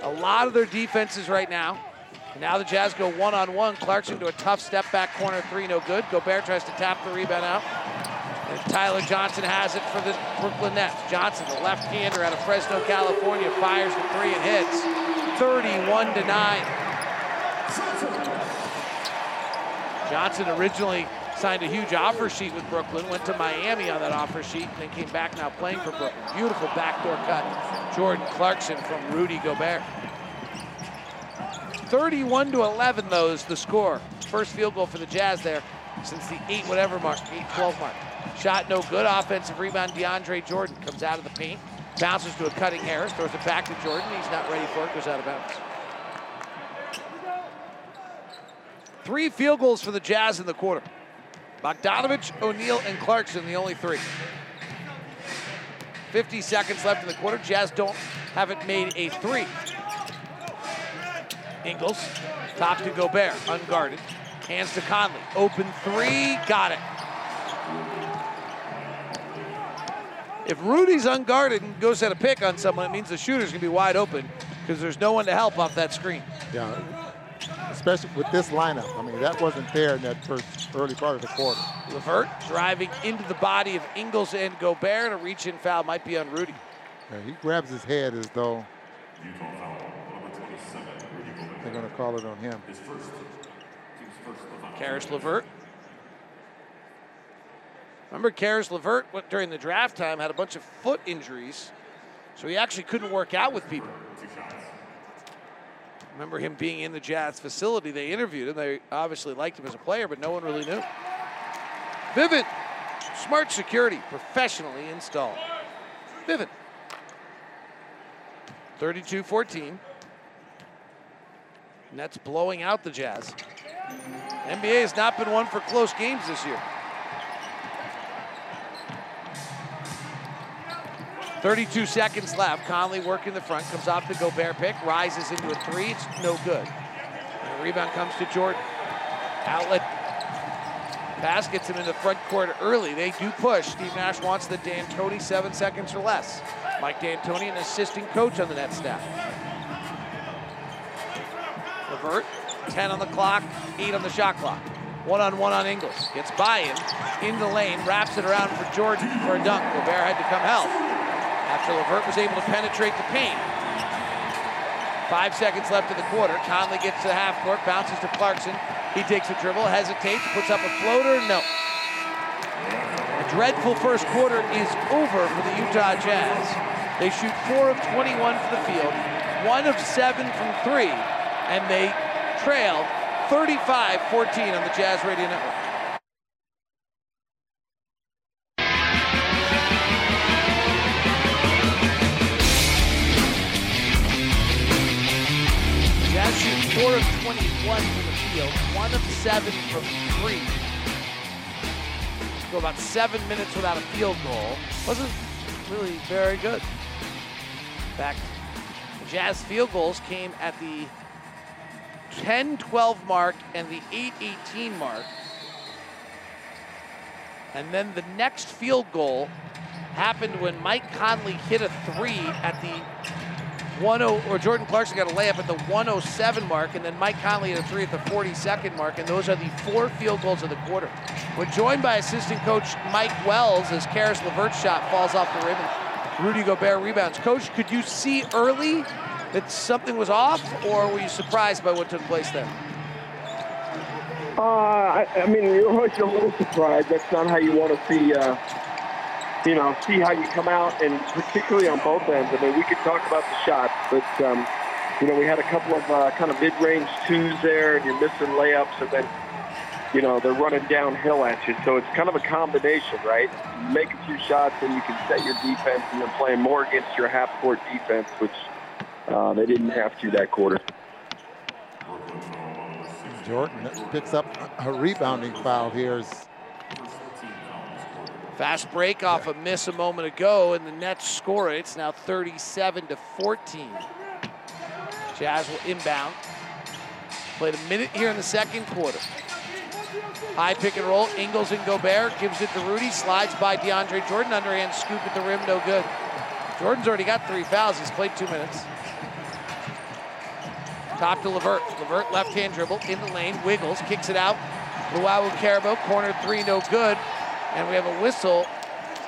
a lot of their defenses right now. Now the Jazz go one-on-one. Clarkson to a tough step back corner three, no good. Gobert tries to tap the rebound out. And Tyler Johnson has it for the Brooklyn Nets. Johnson, the left-hander out of Fresno, California, fires the three and hits. 31 to 9. Johnson originally signed a huge offer sheet with Brooklyn, went to Miami on that offer sheet, and then came back now playing for Brooklyn. Beautiful backdoor cut. Jordan Clarkson from Rudy Gobert. 31 to 11, though, is the score. First field goal for the Jazz there since the 8 whatever mark, 8 12 mark. Shot no good. Offensive rebound. DeAndre Jordan comes out of the paint. Bounces to a cutting Harris, throws it back to Jordan. He's not ready for it, goes out of bounds. Three field goals for the Jazz in the quarter. Bogdanovic, O'Neale, and Clarkson, the only three. 50 seconds left in the quarter. Jazz don't haven't made a three. Ingles, top to Gobert, unguarded. Hands to Conley. Open three, got it. If Rudy's unguarded and goes at a pick on someone, it means the shooter's gonna be wide open because there's no one to help off that screen. Yeah, especially with this lineup. I mean, that wasn't there in that first early part of the quarter. Levert driving into the body of Ingles and Gobert. and A reach-in foul might be on Rudy. Yeah, he grabs his head as though they're going to call it on him. Caris Levert. Remember, Caris Levert went during the draft time had a bunch of foot injuries, so he actually couldn't work out with people. Remember him being in the Jazz facility. They interviewed him. They obviously liked him as a player, but no one really knew. Vivint, smart security, professionally installed. Vivint. 32 14. Nets blowing out the Jazz. NBA has not been one for close games this year. 32 seconds left. Conley working the front, comes off the Gobert pick, rises into a three. It's no good. And the rebound comes to Jordan. Outlet pass gets him in the front court early. They do push. Steve Nash wants the D'Antoni seven seconds or less. Mike D'Antoni, an assistant coach on the net staff. Levert, 10 on the clock, 8 on the shot clock. One on one on Ingles. Gets by him, in the lane, wraps it around for Jordan for a dunk. Gobert had to come help after Levert was able to penetrate the paint. Five seconds left in the quarter. Conley gets to the half court, bounces to Clarkson. He takes a dribble, hesitates, puts up a floater. No. A dreadful first quarter is over for the Utah Jazz. They shoot four of 21 for the field, one of seven from three, and they trail 35-14 on the Jazz Radio Network. Jazz shoot four of 21 from the field, one of seven from three. Go about seven minutes without a field goal. Wasn't really very good. In fact, the Jazz field goals came at the 10-12 mark and the 8-18 mark. And then the next field goal happened when Mike Conley hit a three at the 10 or Jordan Clarkson got a layup at the 107 mark, and then Mike Conley hit a three at the 42nd mark, and those are the four field goals of the quarter. We're joined by assistant coach Mike Wells as Caris Levert's shot falls off the rim Rudy Gobert rebounds. Coach, could you see early that something was off, or were you surprised by what took place there? Uh, I, I mean, you're always a little surprised. That's not how you want to see, uh, you know, see how you come out, and particularly on both ends. I mean, we could talk about the shots, but um, you know, we had a couple of uh, kind of mid-range twos there, and you're missing layups, and then you know they're running downhill at you. So it's kind of a combination, right? You make a few shots, and you can set your defense, and they're playing more against your half-court defense, which uh, they didn't have to that quarter. Jordan picks up a rebounding foul here. Fast break off a miss a moment ago, and the Nets score it. It's now 37 to 14. Jazz will inbound. Played a minute here in the second quarter. High pick and roll. Ingles and Gobert gives it to Rudy. Slides by DeAndre Jordan. Underhand scoop at the rim. No good. Jordan's already got three fouls. He's played two minutes. Top to Levert. Levert left hand dribble in the lane. Wiggles. Kicks it out. Luwawu-Cabarrot. Corner three. No good. And we have a whistle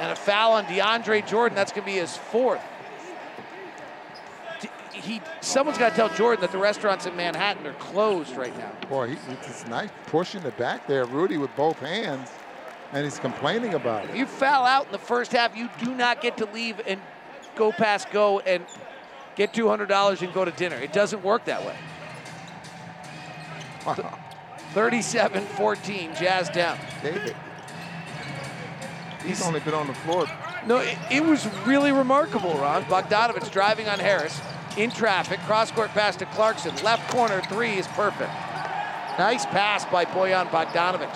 and a foul on DeAndre Jordan. That's going to be his fourth. He, someone's got to tell Jordan that the restaurants in Manhattan are closed right now. boy, he, it's nice pushing it back there, Rudy with both hands, and he's complaining about it. You foul out in the first half, you do not get to leave and go past go and get $200 and go to dinner. It doesn't work that way. 37-14, Jazz down. David. He's only been on the floor No, it, it was really remarkable, Ron. Bogdanovic driving on Harris in traffic, cross court pass to Clarkson, left corner three is perfect. Nice pass by Bojan Bogdanovic.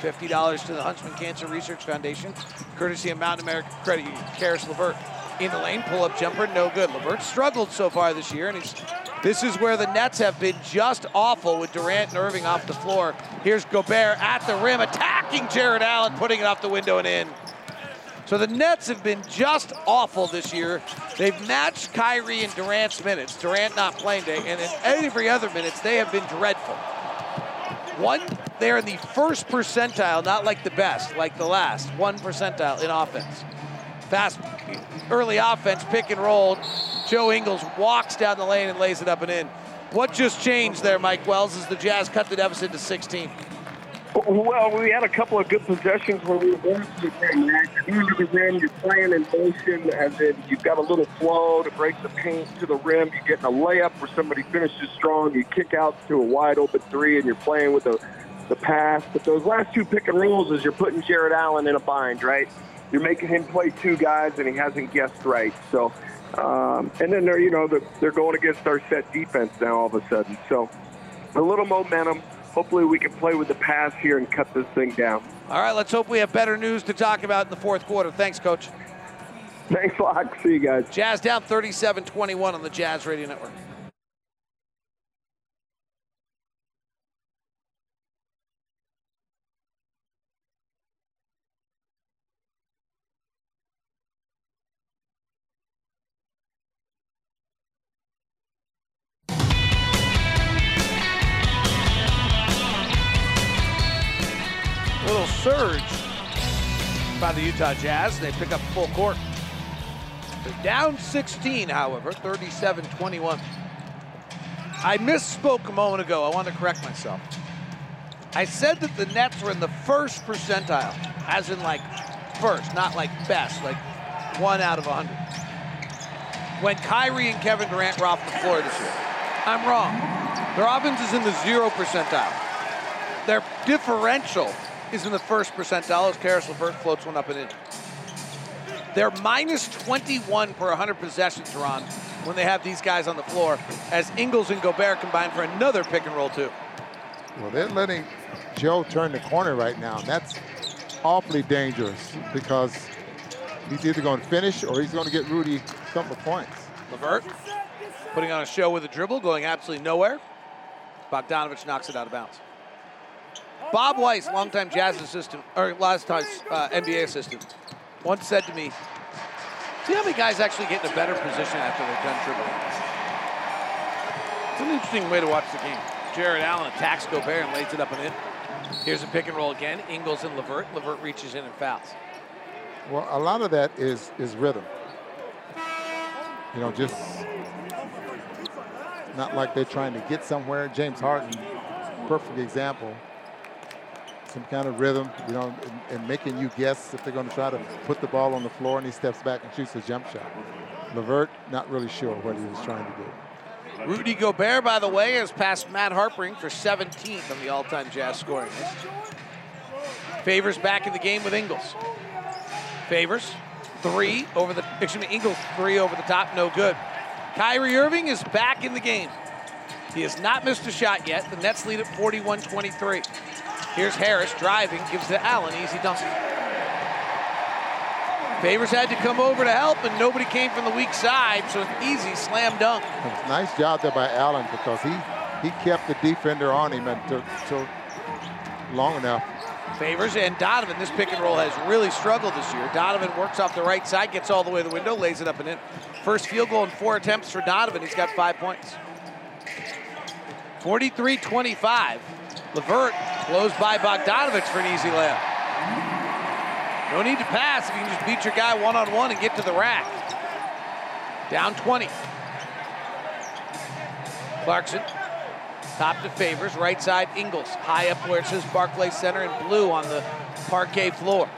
$50 to the Huntsman Cancer Research Foundation, courtesy of Mountain America Credit Union. Caris LeVert in the lane, pull up jumper, no good. LeVert struggled so far this year, and he's this is where the Nets have been just awful with Durant and Irving off the floor. Here's Gobert at the rim, attacking Jarrett Allen, putting it off the window and in. So the Nets have been just awful this year. They've matched Kyrie and Durant's minutes. Durant not playing day, and in every other minutes, they have been dreadful. One, they're in the first percentile, not like the best, like the last. One percentile in offense. Fast, early offense, pick and roll. Joe Ingles walks down the lane and lays it up and in. What just changed there, Mike Wells, as the Jazz cut the deficit to 16? Well, we had a couple of good possessions where we were going to the rim. You're going to the rim, you're playing in motion, and then you've got a little flow to break the paint to the rim. You're getting a layup where somebody finishes strong. You kick out to a wide open three, and you're playing with the, the pass. But those last two pick and rolls is you're putting Jarrett Allen in a bind, right? You're making him play two guys, and he hasn't guessed right. So, um, and then they're you know they're, they're going against our set defense now all of a sudden. So, a little momentum hopefully we can play with the pass here and cut this thing down. All right, let's hope we have better news to talk about in the fourth quarter. Thanks, Coach. Thanks a lot. See you guys. Jazz down 37 21 on the Jazz Radio Network. Surge by the Utah Jazz. They pick up full court. They're down 16, however, 37 21. I misspoke a moment ago. I want to correct myself. I said that the Nets were in the first percentile, as in like first, not like best, like one out of 100. When Kyrie and Kevin Durant were off the floor this year. I'm wrong. Their offense is in the zero percentile. Their differential is in the first percentile as Karis LeVert floats one up and in. They're minus 21 per 100 possessions, Ron, when they have these guys on the floor, as Ingles and Gobert combine for another pick and roll, too. Well, they're letting Joe turn the corner right now. And that's awfully dangerous because he's either going to finish or he's going to get Rudy a couple of points. LeVert putting on a show with a dribble, going absolutely nowhere. Bogdanovic knocks it out of bounds. Bob Weiss, longtime Jazz assistant, or last time uh, NBA assistant, once said to me, see how many guys actually get in a better position after they're done dribbling? It's an interesting way to watch the game. Jarrett Allen attacks Gobert and lays it up and in. Here's a pick and roll again. Ingles and Lavert. Levert reaches in and fouls. Well, a lot of that is is rhythm. You know, just not like they're trying to get somewhere. James Harden, perfect example. Some kind of rhythm, you know, and, and making you guess if they're going to try to put the ball on the floor and he steps back and shoots a jump shot. Levert, not really sure what he was trying to do. Rudy Gobert, by the way, has passed Matt Harpring for 17th on the all-time Jazz scoring list. Favors back in the game with Ingles. Favors, three over the, excuse me, Ingles three over the top, no good. Kyrie Irving is back in the game. He has not missed a shot yet. The Nets lead at 41-23. Here's Harris driving, gives to Allen, easy dunk. Favors had to come over to help, and nobody came from the weak side, so an easy slam dunk. Nice job there by Allen because he he kept the defender on him until, until long enough. Favors and Donovan. This pick and roll has really struggled this year. Donovan works off the right side, gets all the way to the window, lays it up and in. First field goal in four attempts for Donovan. He's got five points. 43-25. Levert blows by Bogdanovic for an easy layup. No need to pass if you can just beat your guy one-on-one and get to the rack. Down 20. Clarkson, top to Favors, right side Ingles, high up where it says Barclays Center in blue on the parquet floor.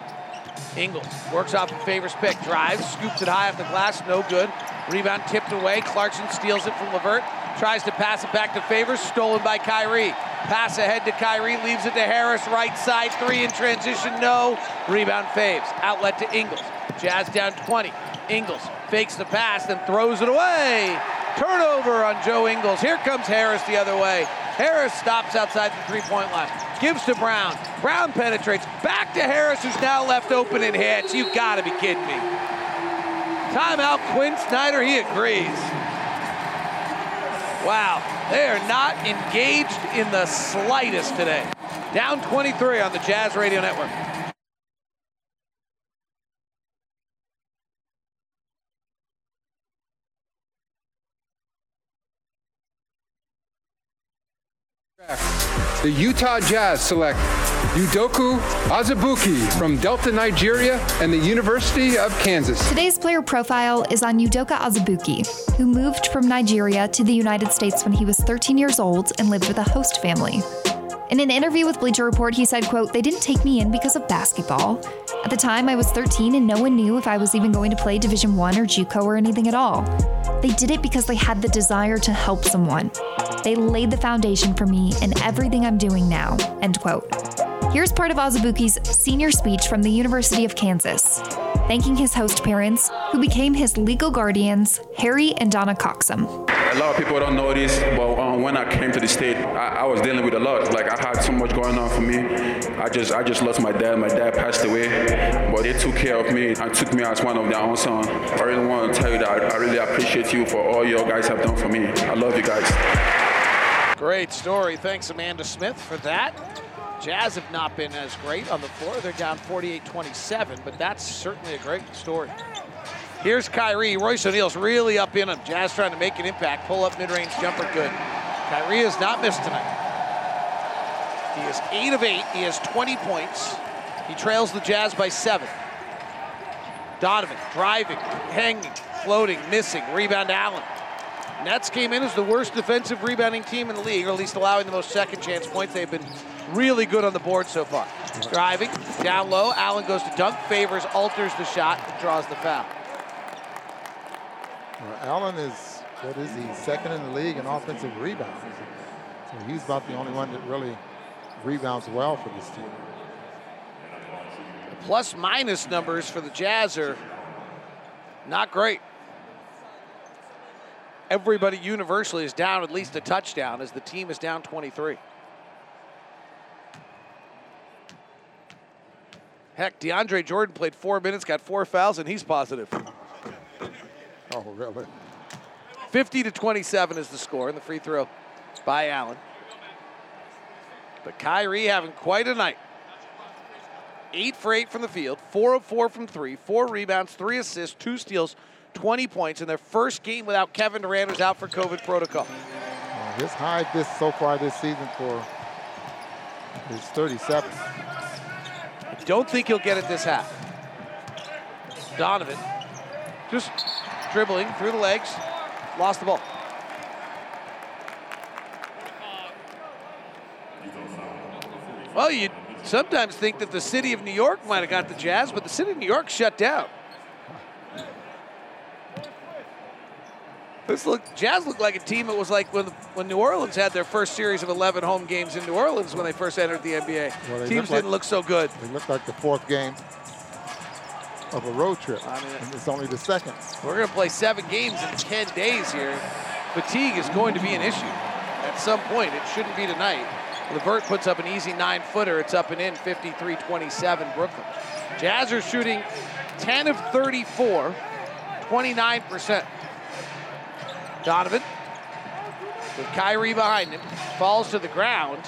Ingles works off a Favors pick, drives, scoops it high off the glass, no good. Rebound tipped away. Clarkson steals it from Levert, tries to pass it back to Favors, stolen by Kyrie. Pass ahead to Kyrie, leaves it to Harris, right side three in transition, no. Rebound faves. Outlet to Ingles. Jazz down 20. Ingles fakes the pass, then throws it away. Turnover on Joe Ingles. Here comes Harris the other way. Harris stops outside the three-point line. Gives to Brown. Brown penetrates. Back to Harris, who's now left open and hits. You gotta be kidding me. Timeout, Quin Snyder. He agrees. Wow, they are not engaged in the slightest today. Down 23 on the Jazz Radio Network. The Utah Jazz select Udoka Azubuike from Delta, Nigeria, and the University of Kansas. Today's player profile is on Udoka Azubuike, who moved from Nigeria to the United States when he was 13 years old and lived with a host family. In an interview with Bleacher Report, he said, quote, They didn't take me in because of basketball. At the time, I was 13 and no one knew if I was even going to play Division 1 or JUCO or anything at all. They did it because they had the desire to help someone. They laid the foundation for me and everything I'm doing now, end quote. Here's part of Azubuike's senior speech from the University of Kansas, thanking his host parents, who became his legal guardians, Harry and Donna Coxum. A lot of people don't know this, but um, when I came to the state, I, I, was dealing with a lot. Like I had so much going on for me. I just, I just lost my dad. My dad passed away, but they took care of me and took me as one of their own son. I really want to tell you that I, I really appreciate you for all you guys have done for me. I love you guys. Great story. Thanks, Amanda Smith, for that. Jazz have not been as great on the floor. They're down 48-27, but that's certainly a great story. Here's Kyrie. Royce O'Neale's really up in him. Jazz trying to make an impact. Pull up mid-range jumper good. Kyrie has not missed tonight. He is 8 of 8. He has 20 points. He trails the Jazz by 7. Donovan driving, hanging, floating, missing. Rebound Allen. Nets came in as the worst defensive rebounding team in the league, or at least allowing the most second chance points. They've been really good on the board so far. Driving, down low. Allen goes to dunk, favors, alters the shot, and draws the foul. Well, Allen is, what is he, second in the league in offensive rebounds. So he's about the only one that really rebounds well for this team. The plus minus numbers for the Jazz are not great. Everybody universally is down at least a touchdown as the team is down 23. Heck, DeAndre Jordan played four minutes, got four fouls, and he's positive. Oh, really? 50 to 27 is the score, and the free throw by Allen. But Kyrie having quite a night. Eight for eight from the field, four of four from three, four rebounds, three assists, two steals, 20 points in their first game without Kevin Durant, who's out for COVID protocol. His high this so far this season for is 37. Don't think he'll get it this half. Donovan just dribbling through the legs, lost the ball. Well, you sometimes think that the city of New York might have got the Jazz, but the city of New York shut down. This look, Jazz looked like a team. It was like when when New Orleans had their first series of 11 home games in New Orleans when they first entered the NBA. Well, Teams look didn't like- look so good. It looked like the fourth game of a road trip. I mean, and it's only the second. We're going to play seven games in 10 days here. Fatigue is going to be an issue at some point. It shouldn't be tonight. Levert puts up an easy nine footer. It's up and in 53 27 Brooklyn. Jazz are shooting 10 of 34, 29%. Donovan with Kyrie behind him falls to the ground.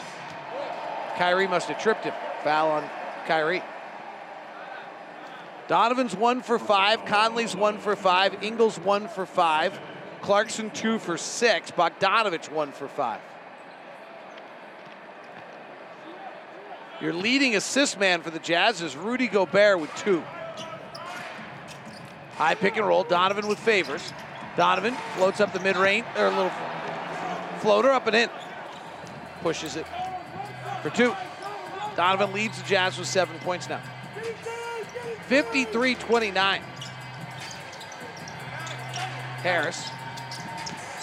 Kyrie must have tripped him. Foul on Kyrie. Donovan's one for five. Conley's one for five. Ingles one for five. Clarkson two for six. Bogdanovic one for five. Your leading assist man for the Jazz is Rudy Gobert with two. High pick and roll. Donovan with favors. Donovan floats up the mid range, or a little floater up and in. Pushes it for two. Donovan leads the Jazz with seven points now. 53 29. Harris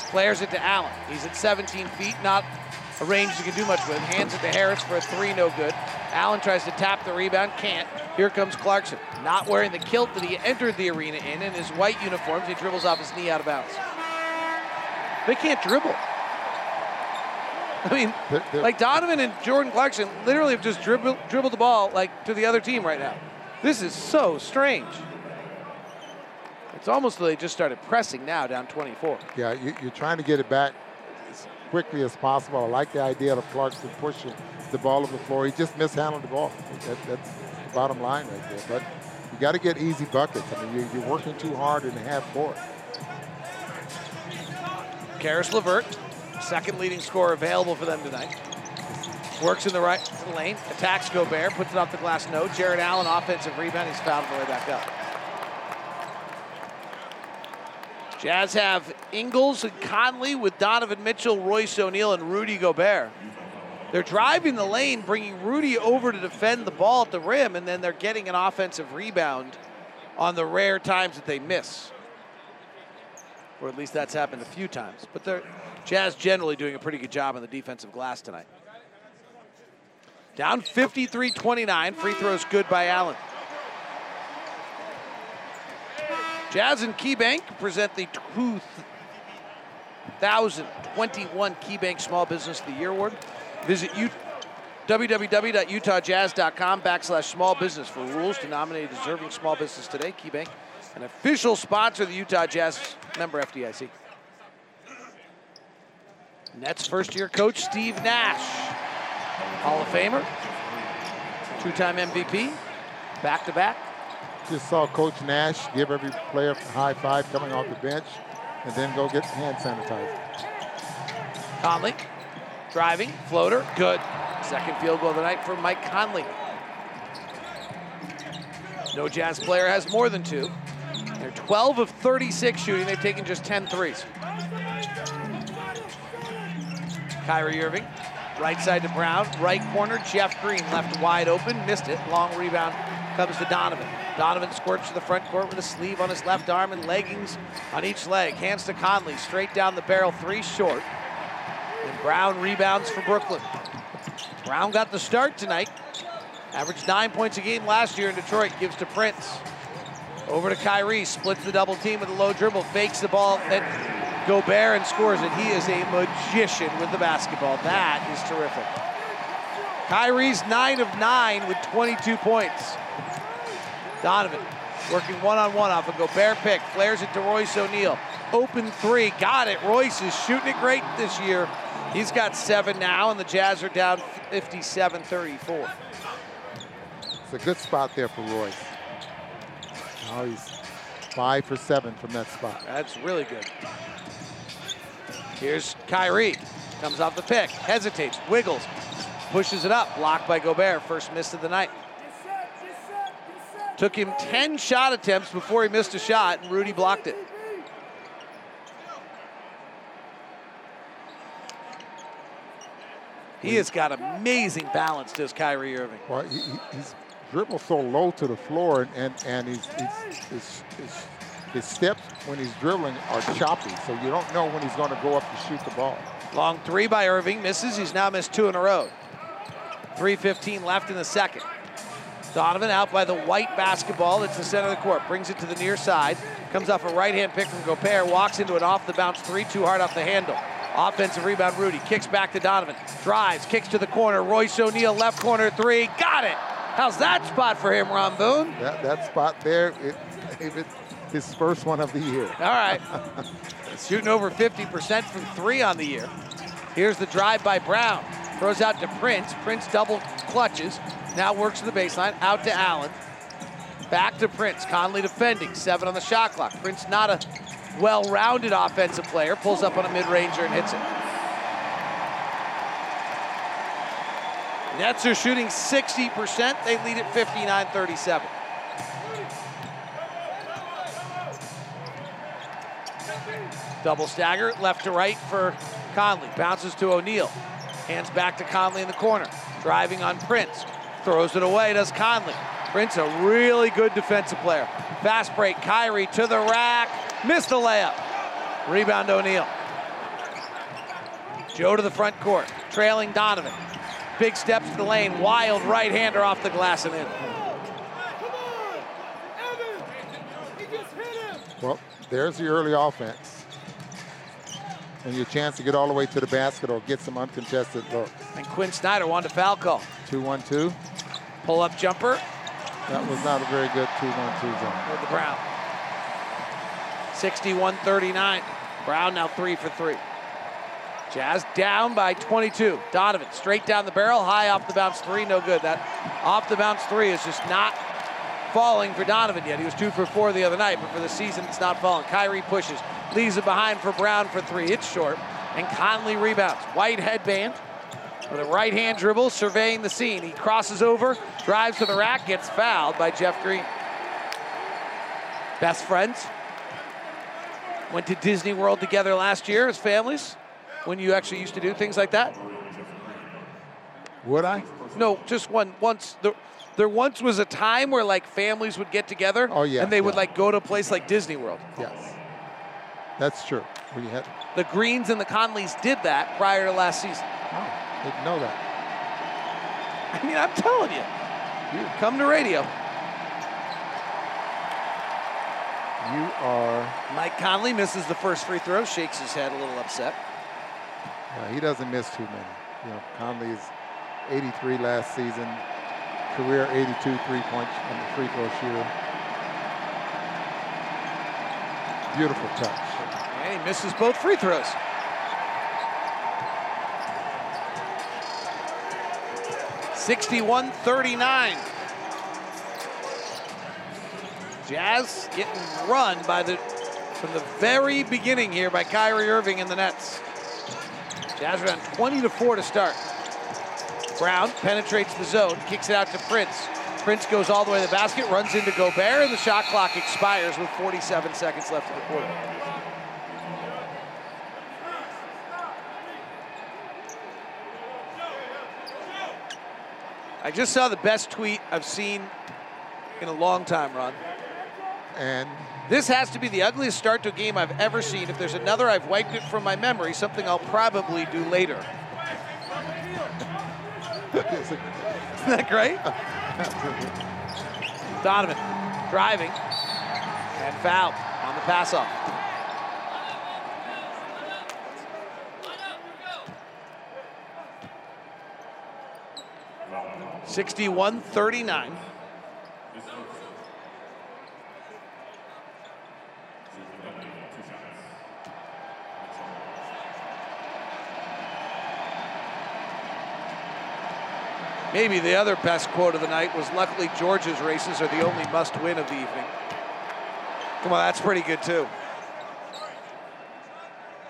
flares it to Allen. He's at 17 feet, not a range you can do much with. Hands it to Harris for a three, no good. Allen tries to tap the rebound, can't. Here comes Clarkson, not wearing the kilt that he entered the arena in. In his white uniforms, he dribbles off his knee out of bounds. They can't dribble. I mean, They're- they're- like Donovan and Jordan Clarkson literally have just dribbled, dribbled the ball like to the other team right now. This is so strange. It's almost like they just started pressing now, down 24. Yeah, you, you're trying to get it back as quickly as possible. I like the idea of Clarkson pushing the ball over the floor. He just mishandled the ball. That, that's bottom line right there. But you got to get easy buckets. I mean, you, you're working too hard in the half court. Caris Levert, second leading scorer available for them tonight. Works in the right lane, attacks Gobert, puts it off the glass. No. Jarrett Allen, offensive rebound. He's fouled on the way back up. Jazz have Ingles and Conley with Donovan Mitchell, Royce O'Neale, and Rudy Gobert. They're driving the lane, bringing Rudy over to defend the ball at the rim, and then they're getting an offensive rebound on the rare times that they miss. Or at least that's happened a few times. But they're Jazz generally doing a pretty good job on the defensive glass tonight. Down 53-29. Free throws good by Allen. Jazz and KeyBank present the 2021 KeyBank Small Business of the Year Award. Visit U- www.utahjazz.com backslash small business for rules to nominate a deserving small business today. KeyBank, an official sponsor of the Utah Jazz, member FDIC. Nets first year coach Steve Nash, Hall of Famer, two time MVP, back to back. Just saw Coach Nash give every player a high five coming off the bench and then go get hand sanitizer. Conley driving, floater, good. Second field goal of the night for Mike Conley. No Jazz player has more than two. They're 12 of 36 shooting. They've taken just 10 threes. Kyrie Irving, right side to Brown, right corner, Jeff Green left wide open, missed it. Long rebound comes to Donovan. Donovan squirts to the front court with a sleeve on his left arm and leggings on each leg. Hands to Conley, straight down the barrel, three short. And Brown rebounds for Brooklyn. Brown got the start tonight. Averaged nine points a game last year in Detroit. Gives to Prince. Over to Kyrie. Splits the double team with a low dribble. Fakes the ball at Gobert and scores it. He is a magician with the basketball. That is terrific. Kyrie's 9 of 9 with 22 points. Donovan working one-on-one off a Gobert pick. Flares it to Royce O'Neale. Open three. Got it. Royce is shooting it great this year. He's got seven now, and the Jazz are down 57-34. It's a good spot there for Royce. Now he's five for seven from that spot. That's really good. Here's Kyrie. Comes off the pick. Hesitates. Wiggles. Pushes it up. Blocked by Gobert. First miss of the night. Took him 10 shot attempts before he missed a shot, and Rudy blocked it. He has got amazing balance, does Kyrie Irving. Well, he, he- he's dribbled so low to the floor, and and, and he's, he's, his, his, his steps when he's dribbling are choppy, so you don't know when he's going to go up to shoot the ball. Long three by Irving, misses. He's now missed two in a row. 3.15 left in the second. Donovan out by the white basketball that's the center of the court. Brings it to the near side. Comes off a right hand pick from Gobert. Walks into an off the bounce three, too hard off the handle. Offensive rebound, Rudy. Kicks back to Donovan. Drives, kicks to the corner. Royce O'Neale, left corner three. Got it. How's that spot for him, Ron Boone? That, that spot there, it, his first one of the year. All right. Shooting over 50% from three on the year. Here's the drive by Brown. Throws out to Prince. Prince double clutches. Now works to the baseline. Out to Allen. Back to Prince. Conley defending. Seven on the shot clock. Prince not a well-rounded offensive player. Pulls up on a mid-ranger and hits it. Nets are shooting 60%. They lead at 59-37. Double stagger, left to right for Conley. Bounces to O'Neale. Hands back to Conley in the corner. Driving on Prince. Throws it away, does Conley. Prince, a really good defensive player. Fast break, Kyrie to the rack. Missed the layup. Rebound O'Neale. Joe to the front court. trailing Donovan. Big steps to the lane, wild right hander off the glass and in. Well, there's the early offense. And your chance to get all the way to the basket or get some uncontested looks. And Quin Snyder wanted to foul call. 2-1-2. Pull up jumper That was not a very good 2-1-2 zone. with the Brown. 61-39. Brown now three for three. Jazz down by 22. Donovan straight down the barrel, high off the bounce three, no good. That off the bounce three is just not falling for Donovan yet. He was two for four the other night, but for the season, it's not falling. Kyrie pushes, leaves it behind for Brown for three. It's short, and Conley rebounds. White headband with a right hand dribble, surveying the scene. He crosses over, drives to the rack, gets fouled by Jeff Green. Best friends. Went to Disney World together last year as families when you actually used to do things like that. Would I? No, just one once. There, there once was a time where like families would get together. Oh, yeah, and they would like go to a place like Disney World. Yes. That's true. We had, The Greens and the Conleys did that prior to last season. oh, didn't know that. I mean, I'm telling you, you come to radio. You are. Mike Conley misses the first free throw, shakes his head a little upset. Yeah, he doesn't miss too many. You know, Conley is 83 last season, career 82 three-point on the free throw shooter. Beautiful touch. And he misses both free throws. Sixty-one thirty-nine. Jazz getting run by the from the very beginning here by Kyrie Irving in the Nets. Jazz down 20 to 4 to start. Brown penetrates the zone, kicks it out to Prince. Prince goes all the way to the basket, runs into Gobert, and the shot clock expires with 47 seconds left in the quarter. I just saw the best tweet I've seen in a long time, Ron. And This has to be the ugliest start to a game I've ever seen. If there's another, I've wiped it from my memory, something I'll probably do later. Isn't that great? Donovan driving and foul on the pass off. Sixty-one thirty-nine. Maybe the other best quote of the night was luckily Georgia's races are the only must win of the evening. Come on, that's pretty good too.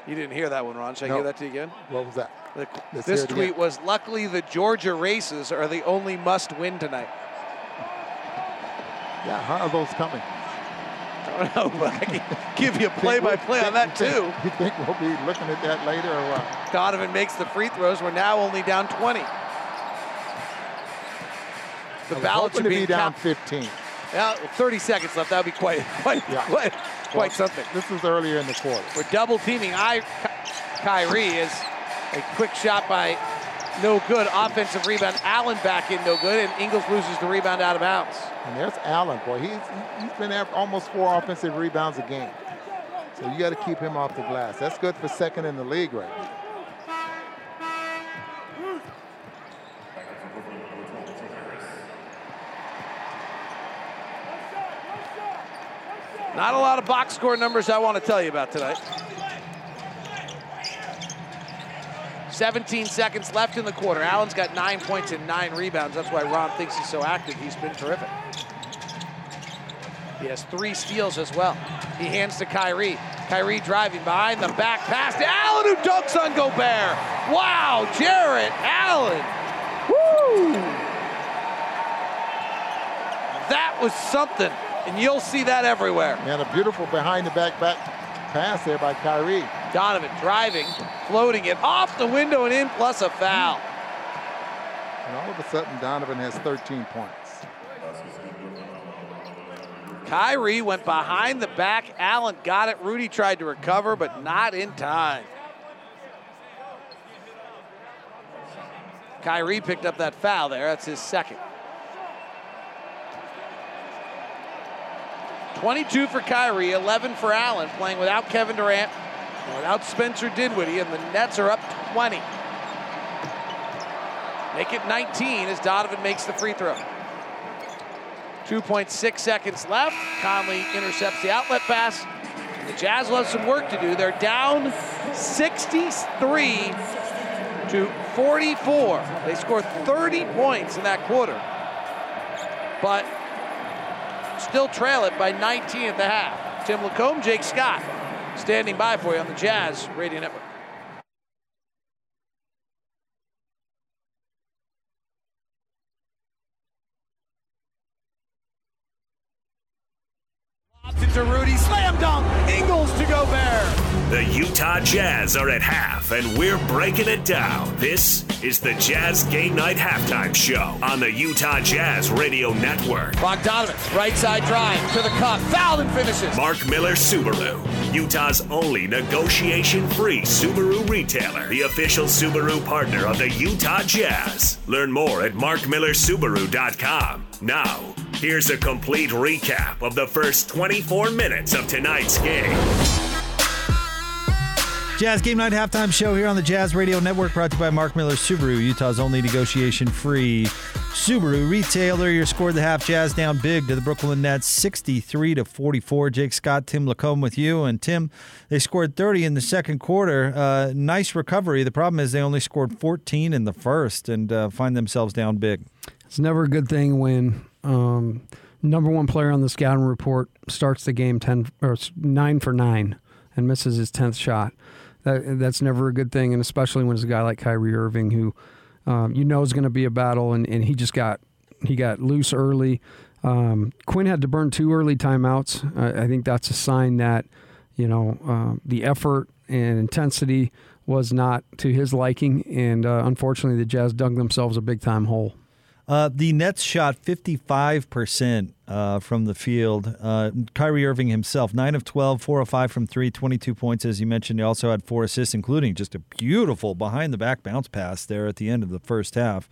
You didn't hear that one, Ron. Should I No. give that to you again? What was that? The- this tweet again. was luckily the Georgia races are the only must win tonight. Yeah, how are those coming? I don't know, but I can give you a play by play on that Think- too. You think we'll be looking at that later or what? Donovan makes the free throws. We're now only down 20. The ballots are to being be down counted. 15. Yeah, 30 seconds left. That would be quite, quite, Yeah. quite, quite Well, something. This was earlier in the quarter. We're double teaming I, Kyrie is a quick shot by no good. Offensive rebound. Allen back in no good, and Ingles loses the rebound out of bounds. And there's Allen, boy. He's he's been at almost four offensive rebounds a game. So you got to keep him off the glass. That's good for second in the league right now. Not a lot of box score numbers I want to tell you about tonight. 17 seconds left in the quarter. Allen's got nine points and nine rebounds. That's why Ron thinks he's so active. He's been terrific. He has three steals as well. He hands to Kyrie. Kyrie driving behind the back pass to Allen who dunks on Gobert. Wow, Jarrett Allen. Woo! That was something, and you'll see that everywhere. And a beautiful behind the back back pass there by Kyrie. Donovan driving, floating it off the window and in, plus a foul. And all of a sudden, Donovan has 13 points. Kyrie went behind the back. Allen got it. Rudy tried to recover, but not in time. Kyrie picked up that foul there. That's his second. 22 for Kyrie, 11 for Allen, playing without Kevin Durant, without Spencer Dinwiddie, and the Nets are up 20. Make it 19 as Donovan makes the free throw. 2.6 seconds left. Conley intercepts the outlet pass. The Jazz will have some work to do. They're down 63 to 44. They scored 30 points in that quarter, but still trail it by 19 at the half. Tim Lacombe, Jake Scott, standing by for you on the Jazz Radio Network. Utah Jazz are at half, and we're breaking it down. This is the Jazz Game Night Halftime Show on the Utah Jazz Radio Network. Bogdanovic, right side drive to the cup, fouled and finishes. Mark Miller Subaru, Utah's only negotiation-free Subaru retailer, the official Subaru partner of the Utah Jazz. Learn more at markmillersubaru.com. Now, here's a complete recap of the first 24 minutes of tonight's game. Jazz Game Night halftime show here on the Jazz Radio Network, brought to you by Mark Miller Subaru, Utah's only negotiation free Subaru retailer. Your score the half Jazz down big to the Brooklyn Nets, 63 to 44. Jake Scott, Tim Lacombe with you. And Tim, they scored 30 in the second quarter. Uh, nice recovery. The problem is they only scored 14 in the first and uh, find themselves down big. It's never a good thing when um, number one player on the scouting report starts the game 10 or 9 for 9 and misses his 10th shot. That, that's never a good thing, and especially when it's a guy like Kyrie Irving who um, you know is going to be a battle, and, and he just got he got loose early. Um, Quin had to burn two early timeouts. Uh, I think that's a sign that you know uh, the effort and intensity was not to his liking, and uh, unfortunately, the Jazz dug themselves a big time hole. Uh, the Nets shot 55% uh, from the field. Uh, Kyrie Irving himself, 9 of 12, 4 of 5 from 3, 22 points, as you mentioned. He also had four assists, including just a beautiful behind the back bounce pass there at the end of the first half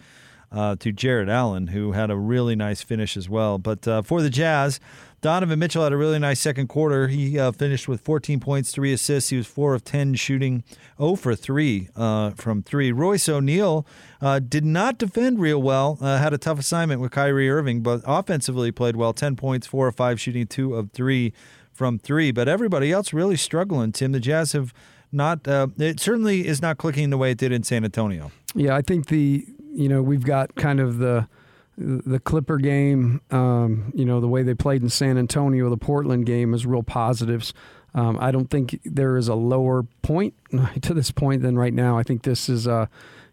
uh, to Jarrett Allen, who had a really nice finish as well. But uh, for the Jazz, Donovan Mitchell had a really nice second quarter. He uh, finished with 14 points, three assists. He was 4 of 10 shooting, 0 for 3 uh, from 3. Royce O'Neale uh, did not defend real well, uh, had a tough assignment with Kyrie Irving, but offensively played well 10 points, 4 of 5 shooting, 2 of 3 from 3. But everybody else really struggling, Tim. The Jazz have not, uh, it certainly is not clicking the way it did in San Antonio. Yeah, I think the, you know, we've got kind of the, the Clipper game, um, you know, the way they played in San Antonio, the Portland game is real positives. Um, I don't think there is a lower point to this point than right now. I think this is, uh,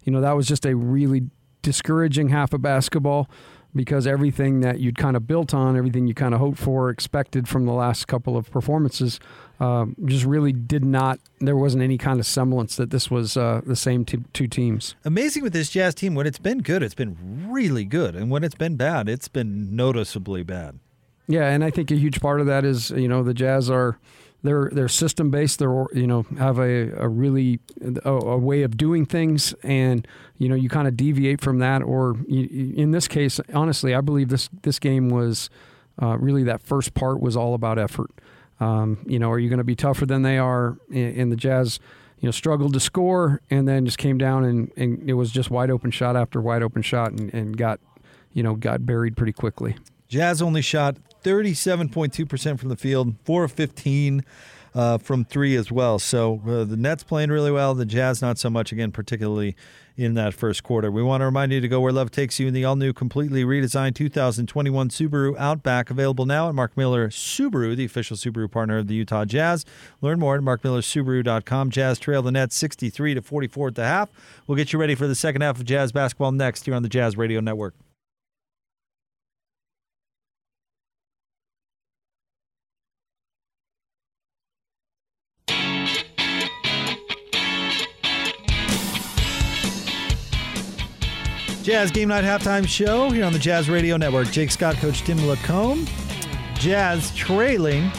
you know, that was just a really discouraging half of basketball because everything that you'd kind of built on, everything you kind of hoped for, expected from the last couple of performances, uh, just really did not. There wasn't any kind of semblance that this was uh, the same t- two teams. Amazing with this Jazz team. When it's been good, it's been really good, and when it's been bad, it's been noticeably bad. Yeah, and I think a huge part of that is you know the Jazz are they're they're system based. They're you know have a, a really a, a, way of doing things, and you know you kind of deviate from that. Or you, in this case, honestly, I believe this this game was uh, really that first part was all about effort. Um, you know, are you going to be tougher than they are? And the Jazz, you know, struggled to score, and then just came down and, and it was just wide open shot after wide open shot, and, and got you know got buried pretty quickly. Jazz only shot 37.2% from the field, 4 of 15 uh, from three as well. So uh, the Nets playing really well, the Jazz not so much, again, particularly in that first quarter. We want to remind you to go where love takes you in the all new, completely redesigned 2021 Subaru Outback, available now at Mark Miller Subaru, the official Subaru partner of the Utah Jazz. Learn more at markmillersubaru.com. Jazz trail the Nets 63 to 44 at the half. We'll get you ready for the second half of Jazz basketball next here on the Jazz Radio Network. Jazz Game Night Halftime Show here on the Jazz Radio Network. Jake Scott, Coach Tim Lacombe. Jazz trailing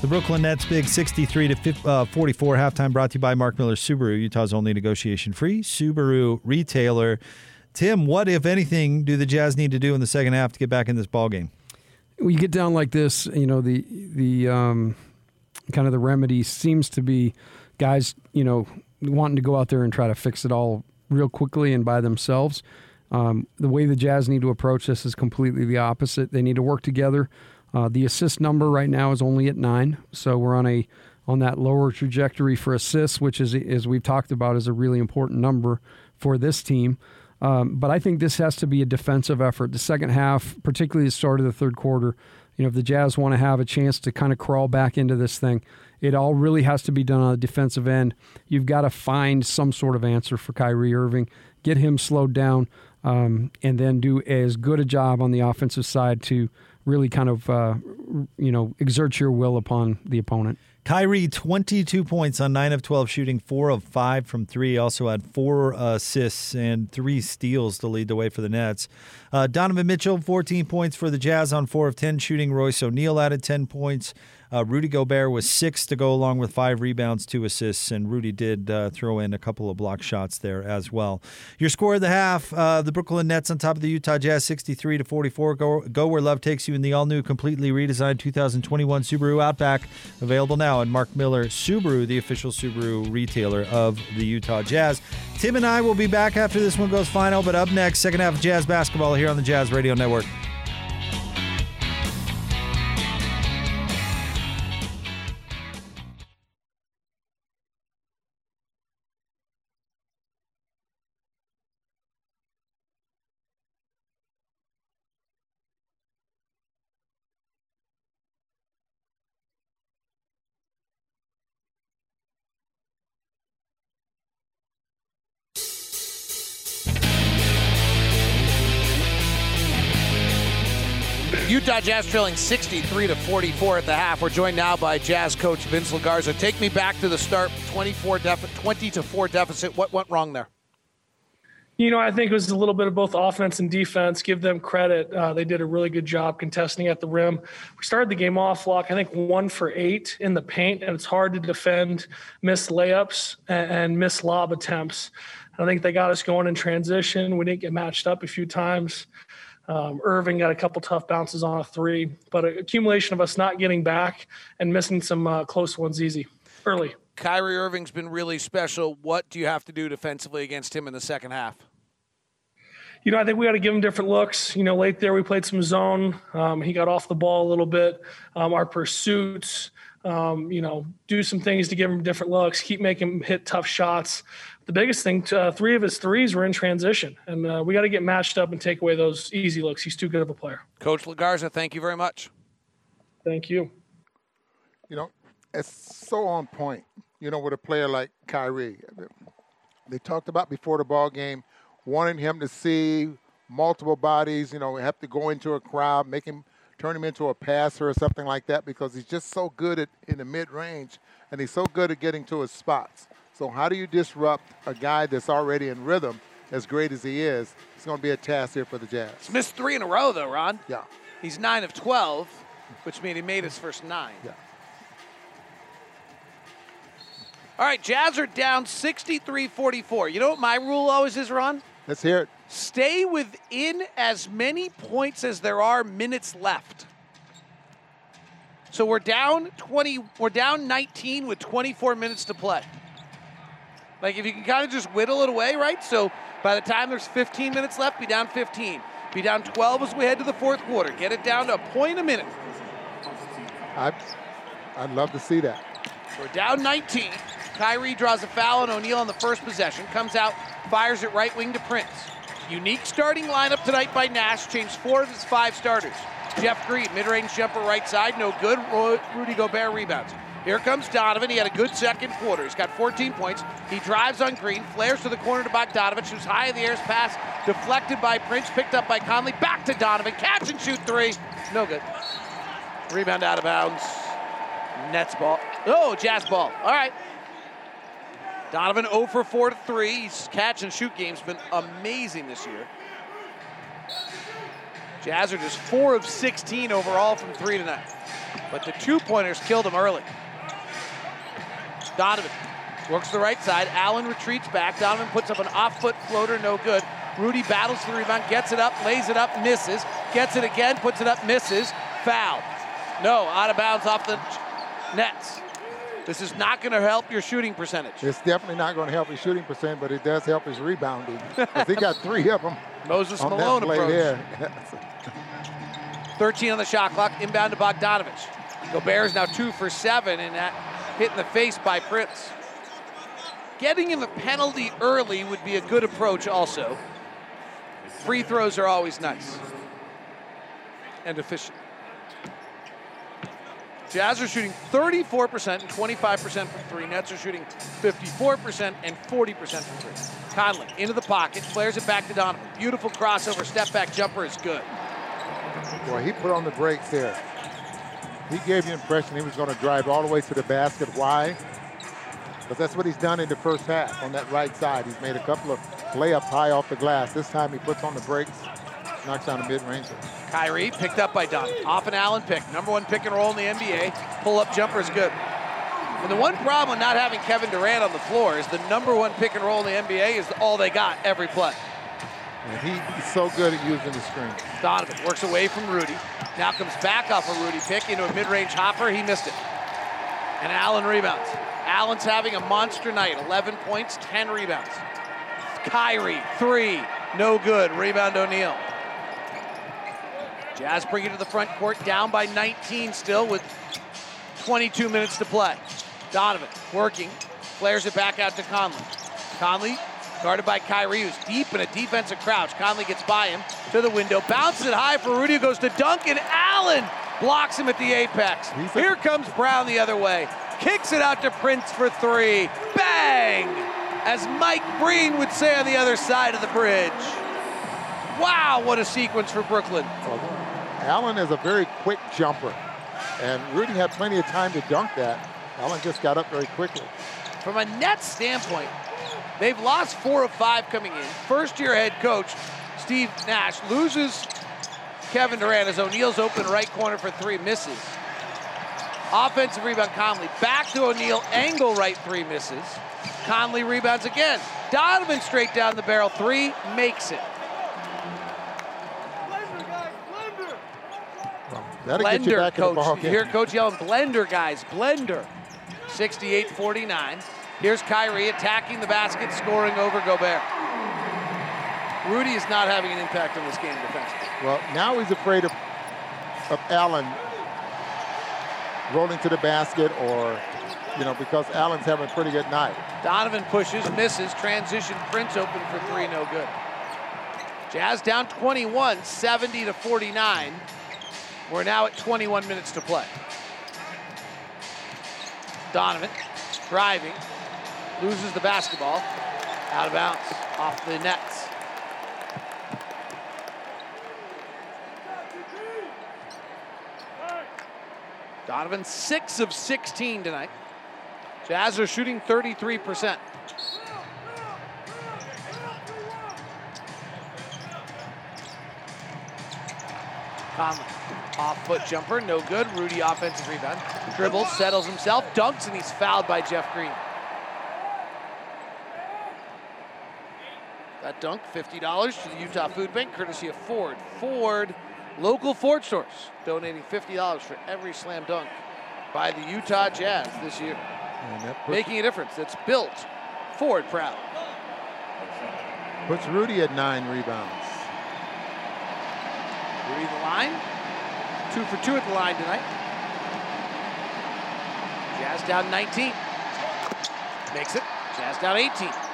The Brooklyn Nets big 63 to 50, uh, 44 halftime brought to you by Mark Miller Subaru, Utah's only negotiation free Subaru retailer. Tim, what if anything do the Jazz need to do in the second half to get back in this ball game? When you get down like this, you know the the um, kind of the remedy seems to be guys, you know, wanting to go out there and try to fix it all real quickly and by themselves. Um, the way the Jazz need to approach this is completely the opposite. They need to work together. Uh, the assist number right now is only at nine, so we're on a on that lower trajectory for assists, which is as we've talked about is a really important number for this team. Um, but I think this has to be a defensive effort. The second half, particularly the start of the third quarter, you know, if the Jazz want to have a chance to kind of crawl back into this thing, it all really has to be done on the defensive end. You've got to find some sort of answer for Kyrie Irving, get him slowed down, um, and then do as good a job on the offensive side to really kind of, uh, you know, exert your will upon the opponent. Kyrie, 22 points on 9 of 12 shooting, 4 of 5 from 3. Also had 4 assists and 3 steals to lead the way for the Nets. Uh, Donovan Mitchell, 14 points for the Jazz on 4 of 10 shooting. Royce O'Neale added 10 points. Uh, Rudy Gobert was six to go along with five rebounds, two assists, and Rudy did uh, throw in a couple of block shots there as well. Your score of the half: uh, the Brooklyn Nets on top of the Utah Jazz, 63 to 44. Go, go where love takes you in the all-new, completely redesigned 2021 Subaru Outback, available now at Mark Miller Subaru, the official Subaru retailer of the Utah Jazz. Tim and I will be back after this one goes final, but up next, second half of Jazz basketball here on the Jazz Radio Network. Jazz trailing 63 to 44 at the half. We're joined now by Jazz coach Vince Legarza. Take me back to the start, 24 defi- 20 to 4 deficit. What went wrong there? You know, I think it was a little bit of both offense and defense. Give them credit. Uh, they did a really good job contesting at the rim. We started the game off, Locke, I think one for eight in the paint, and it's hard to defend missed layups and, and missed lob attempts. I think they got us going in transition. We didn't get matched up a few times. Um, Irving got a couple tough bounces on a three, but an accumulation of us not getting back and missing some uh, close ones easy early. Kyrie Irving's been really special. What do you have to do defensively against him in the second half? You know, I think we got to give him different looks. You know, late there we played some zone. Um, he got off the ball a little bit. Um, our pursuits, um, you know, do some things to give him different looks. Keep making him hit tough shots the biggest thing, uh, three of his threes were in transition, and uh, we got to get matched up and take away those easy looks. He's too good of a player. Coach Legarza, thank you very much. Thank you. You know, it's so on point. You know, with a player like Kyrie, they talked about before the ball game, wanting him to see multiple bodies. You know, have to go into a crowd, make him turn him into a passer or something like that because he's just so good at in the mid range and he's so good at getting to his spots. So how do you disrupt a guy that's already in rhythm, as great as he is? It's going to be a task here for the Jazz. He's missed three in a row, though, Ron. Yeah. He's nine of 12, which means he made his first nine. Yeah. All right, Jazz are down 63 44. You know what my rule always is, Ron? Let's hear it. Stay within as many points as there are minutes left. So we're down 20, we're down 19 with 24 minutes to play. Like if you can kind of just whittle it away, right? So by the time there's 15 minutes left, be down 15. Be down 12 as we head to the fourth quarter. Get it down to a point a minute. I'd, I'd love to see that. We're down 19. Kyrie draws a foul on O'Neale on the first possession. Comes out, fires it right wing to Prince. Unique starting lineup tonight by Nash. Changed four of his five starters. Jeff Green, mid-range jumper right side, no good. Rudy Gobert rebounds. Here comes Donovan. He had a good second quarter. He's got 14 points. He drives on Green, flares to the corner to Bogdanovic, who's high in the air. Pass deflected by Prince, picked up by Conley. Back to Donovan. Catch and shoot three. No good. Rebound out of bounds. Nets ball. Oh, Jazz ball. All right. Donovan 0 for 4 to 3. His catch and shoot game's been amazing this year. Jazz are just 4 of 16 overall from 3 tonight. But the two pointers killed him early. Donovan works the right side. Allen retreats back. Donovan puts up an off foot floater, no good. Rudy battles for the rebound, gets it up, lays it up, misses. Gets it again, puts it up, misses. Foul. No, out of bounds off the nets. This is not going to help your shooting percentage. It's definitely not going to help his shooting percent, but it does help his rebounding. he got three of them. Moses on Malone approach. there. 13 on the shot clock, inbound to Bogdanovic. Gobert is now two for seven, and that hit in the face by Prince. Getting in the penalty early would be a good approach, also. Free throws are always nice and efficient. Jazz are shooting 34% and 25% from three. Nets are shooting 54% and 40% from three. Conley into the pocket, flares it back to Donovan. Beautiful crossover, step back jumper is good. Boy, he put on the brakes there. He gave you the impression he was going to drive all the way to the basket. Why? Because that's what he's done in the first half on that right side. He's made a couple of layups high off the glass. This time he puts on the brakes, knocks down a mid-ranger. Kyrie picked up by Donovan. Off an Allen pick. Number one pick and roll in the NBA. Pull up jumper is good. And the one problem with not having Kevin Durant on the floor is the number one pick and roll in the NBA is all they got every play. And he's so good at using the screen. Donovan works away from Rudy. Now comes back off a Rudy pick into a mid-range hopper. He missed it. And Allen rebounds. Allen's having a monster night. 11 points, 10 rebounds. Kyrie, three, no good. Rebound O'Neale. Jazz bring it to the front court, down by 19 still with 22 minutes to play. Donovan working, flares it back out to Conley. Conley guarded by Kyrie, who's deep in a defensive crouch. Conley gets by him to the window, bounces it high for Rudy, who goes to Duncan. Allen blocks him at the apex. Here comes Brown the other way, kicks it out to Prince for three. Bang! As Mike Breen would say on the other side of the bridge. Wow, what a sequence for Brooklyn. Allen is a very quick jumper. And Rudy had plenty of time to dunk that. Allen just got up very quickly. From a Nets standpoint, they've lost four of five coming in. First year head coach Steve Nash loses Kevin Durant as O'Neale's open right corner for three, misses. Offensive rebound Conley. Back to O'Neale, angle right three, misses. Conley rebounds again. Donovan straight down the barrel, three, makes it. That'll blender, get you back in the coach. ball You hear coach yelling, blender, guys, blender. 68-49. Here's Kyrie attacking the basket, scoring over Gobert. Rudy is not having an impact on this game defensively. Well, now he's afraid of, of Allen rolling to the basket or, you know, because Allen's having a pretty good night. Donovan pushes, misses, transition, Prince open for three, no good. Jazz down 21, 70 to 49. We're now at 21 minutes to play. Donovan driving, loses the basketball, out of bounds, off the nets. Donovan, six of 16 tonight. Jazz are shooting 33%. Conley, off foot jumper, no good. Rudy offensive rebound. Dribbles, settles himself, dunks, and he's fouled by Jeff Green. That dunk, $50 to the Utah Food Bank, courtesy of Ford. Ford, local Ford stores, donating $50 for every slam dunk by the Utah Jazz this year. And that puts, Making a difference. That's built Ford proud. puts Rudy at nine rebounds. Rudy the line. Two for two at the line tonight. Jazz down 19. Makes it. Jazz down 18.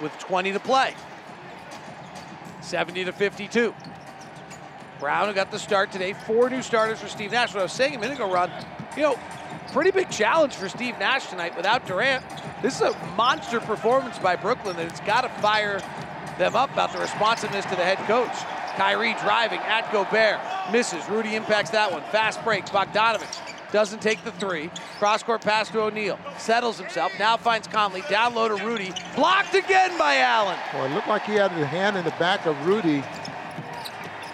With 20 to play. 70 to 52. Brown who got the start today. Four new starters for Steve Nash. What I was saying a minute ago, Ron, you know, pretty big challenge for Steve Nash tonight without Durant. This is a monster performance by Brooklyn that it's got to fire them up about the responsiveness to the head coach. Kyrie driving at Gobert. Misses. Rudy impacts that one. Fast break. Bogdanovic doesn't take the three. Cross court pass to O'Neale. Settles himself. Now finds Conley. Down low to Rudy. Blocked again by Allen. Well, it looked like he had a hand in the back of Rudy.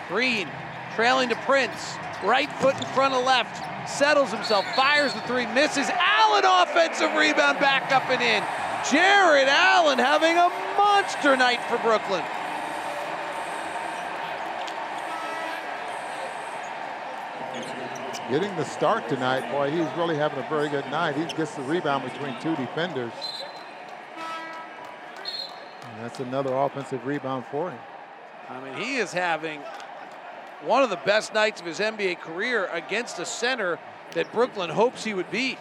Green trailing to Prince. Right foot in front of left. Settles himself, fires the three, misses. Allen offensive rebound back up and in. Jarrett Allen having a monster night for Brooklyn. Getting the start tonight, boy, he's really having a very good night. He gets the rebound between two defenders. And that's another offensive rebound for him. I mean, he is having one of the best nights of his NBA career against a center that Brooklyn hopes he would beat.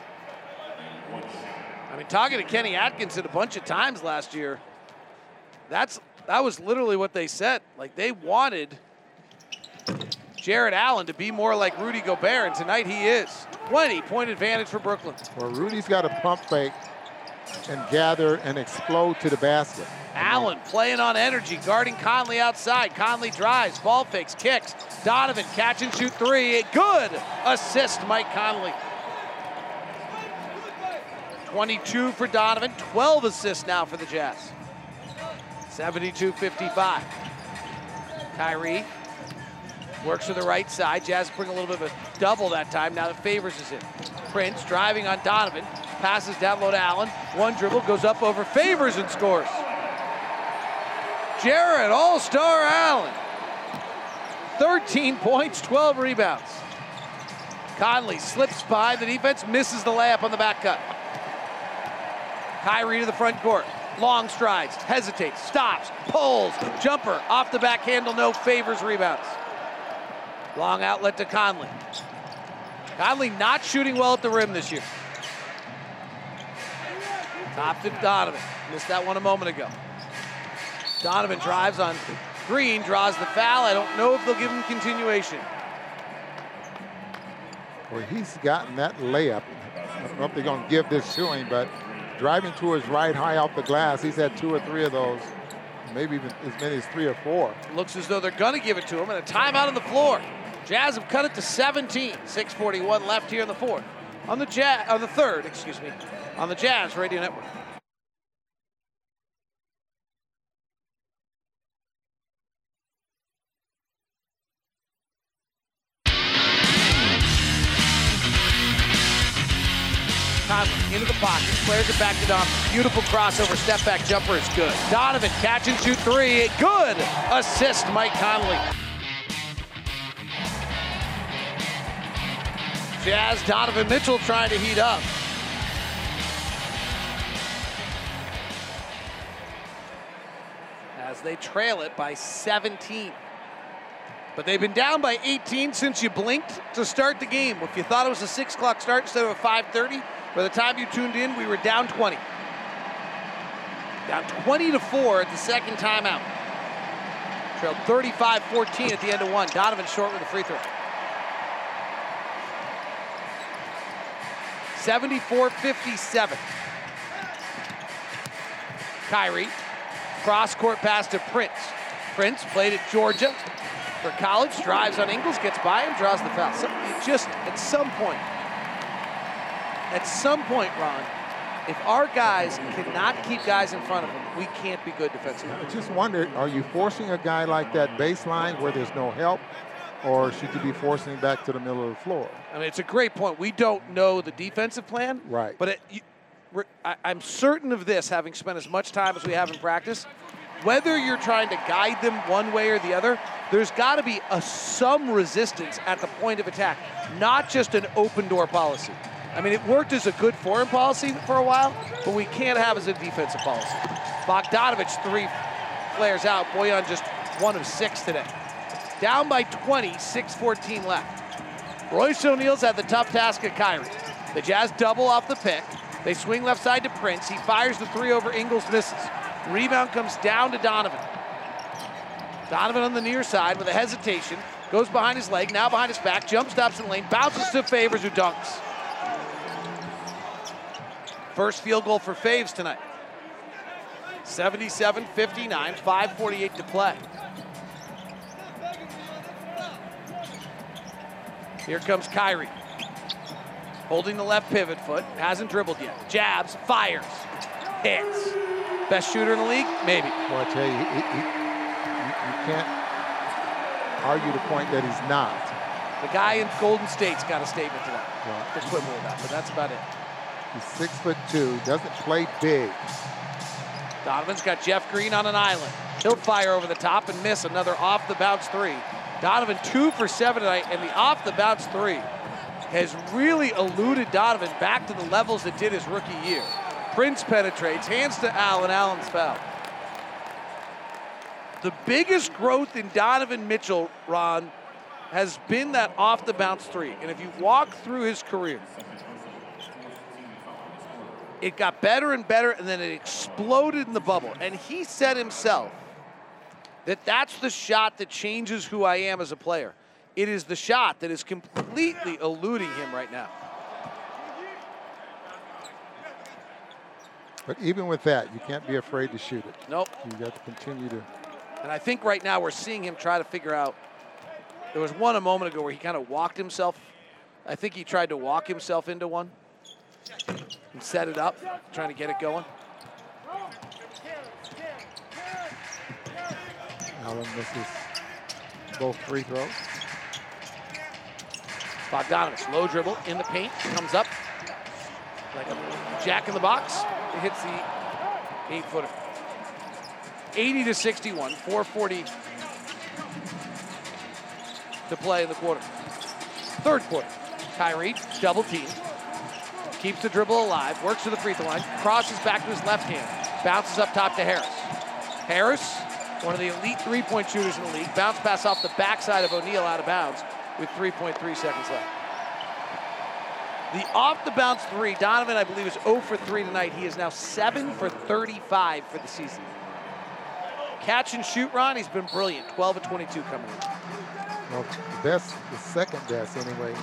I mean, talking to Kenny Atkinson a bunch of times last year, that's that was literally what they said. Like they wanted Jarrett Allen to be more like Rudy Gobert, and tonight he is. 20 point advantage for Brooklyn. Well, Rudy's got a pump fake and gather and explode to the basket. Allen playing on energy, guarding Conley outside. Conley drives, ball fakes, kicks. Donovan catch and shoot three. Good assist, Mike Conley. 22 for Donovan, 12 assists now for the Jazz. 72-55. Kyrie works to the right side. Jazz bring a little bit of a double that time now that Favors is in. Prince driving on Donovan, passes down low to Allen. One dribble goes up over Favors and scores. Jarrett All-Star Allen. 13 points, 12 rebounds. Conley slips by the defense, misses the layup on the back cut. Kyrie to the front court. Long strides, hesitates, stops, pulls, jumper, off the back handle, no favors, rebounds. Long outlet to Conley. Conley not shooting well at the rim this year. Top to Donovan. Missed that one a moment ago. Donovan drives on Green, draws the foul. I don't know if they'll give him continuation. Well, he's gotten that layup. I don't know if they're going to give this to him, but driving to his right high off the glass, he's had two or three of those, maybe even as many as three or four. Looks as though they're going to give it to him, and a timeout on the floor. Jazz have cut it to 17. 6:41 left here in the fourth. On the Jazz, on the third, excuse me, on the Jazz Radio Network. Into the pocket, flares it back to Donovan. Beautiful crossover, step back jumper is good. Donovan catch and shoot three, good assist, Mike Conley. Jazz, Donovan Mitchell trying to heat up. As they trail it by 17. But they've been down by 18 since you blinked to start the game. If you thought it was a 6 o'clock start instead of a 5.30, by the time you tuned in, we were down 20. Down 20 to 4 at the second timeout. Trailed 35-14 at the end of one. Donovan short with a free throw. 74-57. Kyrie, cross-court pass to Prince. Prince played at Georgia for college, drives on Ingles, gets by him, draws the foul. Just at some point, at some point, Ron, if our guys cannot keep guys in front of them, we can't be good defensively. I just wondered, are you forcing a guy like that baseline where there's no help, or should you be forcing him back to the middle of the floor? I mean, it's a great point. We don't know the defensive plan, Right. But it, you, I, I'm certain of this, having spent as much time as we have in practice. Whether you're trying to guide them one way or the other, there's got to be a some resistance at the point of attack, not just an open door policy. I mean, it worked as a good foreign policy for a while, but we can't have as a defensive policy. Bogdanovic three flares out. Bojan just one of six today. Down by 20, 6:14 left. Royce O'Neale's had the tough task at Kyrie. The Jazz double off the pick. They swing left side to Prince. He fires the three over Ingles, misses. Rebound comes down to Donovan. Donovan on the near side with a hesitation. Goes behind his leg, now behind his back, jump stops in lane, bounces to Favors who dunks. First field goal for Faves tonight. 77 59, 5.48 to play. Here comes Kyrie. Holding the left pivot foot, hasn't dribbled yet. Jabs, fires, hits. Best shooter in the league? Maybe. Well, I tell you, he, he, you, you can't argue the point that he's not. The guy in Golden State's got a statement to that. To quibble that, but that's about it. He's six foot two, doesn't play big. Donovan's got Jeff Green on an island. He'll fire over the top and miss another off the bounce three. Donovan two for seven tonight, and the off the bounce three has really eluded Donovan back to the levels it did his rookie year. Prince penetrates, hands to Allen, Allen's foul. The biggest growth in Donovan Mitchell, Ron, has been that off the bounce three. And if you walk through his career, it got better and better, and then it exploded in the bubble. And he said himself that that's the shot that changes who I am as a player. It is the shot that is completely eluding him right now. But even with that, you can't be afraid to shoot it. Nope. You got to continue to. And I think right now we're seeing him try to figure out. There was one a moment ago where he kind of walked himself. I think he tried to walk himself into one and set it up, trying to get it going. Allen misses both free throws. Bogdanovic, low dribble in the paint, comes up like a jack in the box. It hits the eight footer. 80 to 61, 440 to play in the quarter. Third quarter, Kyrie double team, keeps the dribble alive, works to the free throw line, crosses back to his left hand, bounces up top to Harris. Harris, one of the elite three-point shooters in the league, bounce pass off the backside of O'Neale out of bounds with 3.3 seconds left. The off the bounce three, Donovan, I believe, is 0 for 3 tonight. He is now 7 for 35 for the season. Catch and shoot, Ron, he's been brilliant. 12 of 22 coming in. Well, the best, the second best anyway,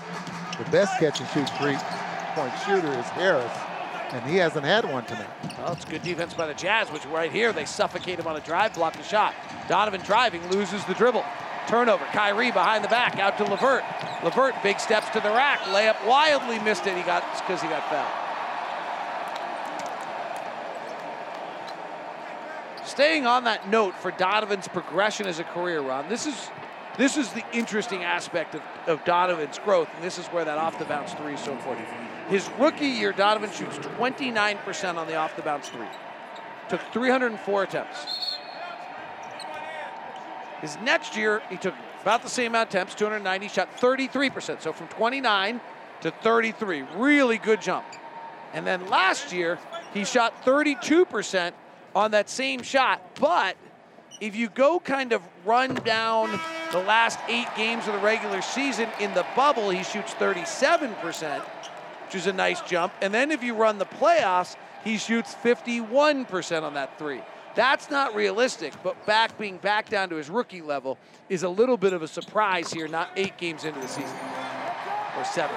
the best catch and shoot three point shooter is Harris, and he hasn't had one tonight. Well, it's good defense by the Jazz, which right here, they suffocate him on a drive, block the shot. Donovan driving, loses the dribble. Turnover, Kyrie behind the back, out to LeVert. LeVert, big steps to the rack, layup wildly missed it. He got because he got fouled. Staying on that note for Donovan's progression as a career run, this is this is the interesting aspect of, of Donovan's growth, and this is where that off the bounce three is so important. His rookie year, Donovan shoots 29% on the off the bounce three. Took 304 attempts. His next year, he took about the same amount of attempts, 290, shot 33%. So from 29 to 33, really good jump. And then last year, he shot 32% on that same shot. But if you go kind of run down the last eight games of the regular season in the bubble, he shoots 37%, which is a nice jump. And then if you run the playoffs, he shoots 51% on that three. That's not realistic, but back being back down to his rookie level is a little bit of a surprise here, not eight games into the season or seven.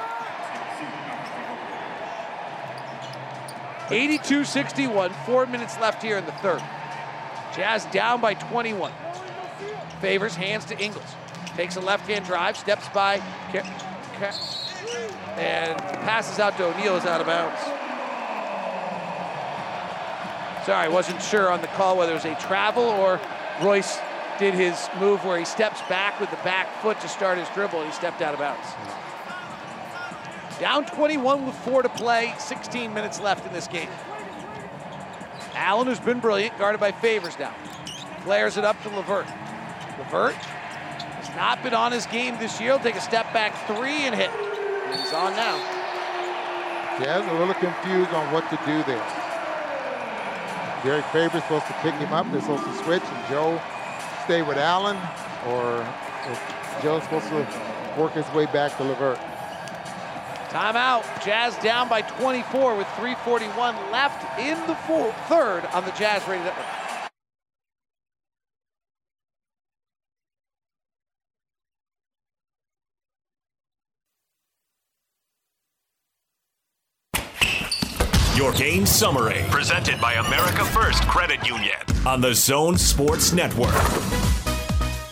82 61, four minutes left here in the third. Jazz down by 21. Favors, hands to Ingles. Takes a left hand drive, steps by, and passes out to O'Neale, is out of bounds. Sorry, I wasn't sure on the call whether it was a travel or Royce did his move where he steps back with the back foot to start his dribble and he stepped out of bounds. Down 21 with four to play, 16 minutes left in this game. Allen, who's been brilliant, guarded by Favors now. Flares it up to LeVert. LeVert has not been on his game this year. He'll take a step back three and hit. He's on now. Jazz a little confused on what to do there. Derrick Favors supposed to pick him up. They're supposed to switch, and Joe stay with Allen, or is Joe supposed to work his way back to LeVert? Timeout. Jazz down by 24 with 341 left in the four, third on the Jazz Radio Network. Your game summary, presented by America First Credit Union on the Zone Sports Network.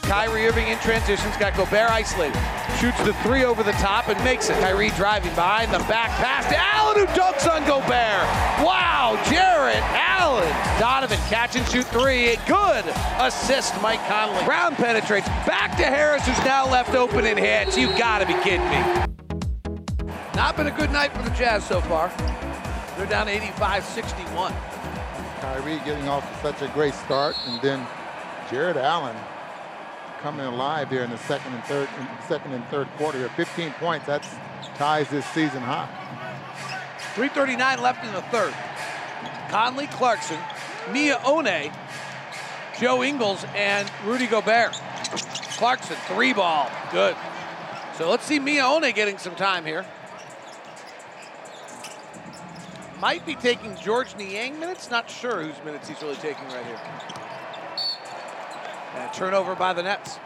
Kyrie Irving in transitions, got Gobert isolated. Shoots the three over the top and makes it. Kyrie driving behind the back pass to Allen, who dunks on Gobert. Wow, Jarrett Allen. Donovan catch and shoot three. Good assist, Mike Conley. Brown penetrates back to Harris, who's now left open and hits. You gotta be kidding me. Not been a good night for the Jazz so far. They're down 85-61. Kyrie getting off to such a great start, and then Jarrett Allen coming alive here in the second and third, second and third quarter here. 15 points. That's ties this season high. 3:39 left in the third. Conley, Clarkson, Miye Oni, Joe Ingles, and Rudy Gobert. Clarkson, three ball, good. So let's see Miye Oni getting some time here. Might be taking Georges Niang minutes. Not sure whose minutes he's really taking right here. And turnover by the Nets.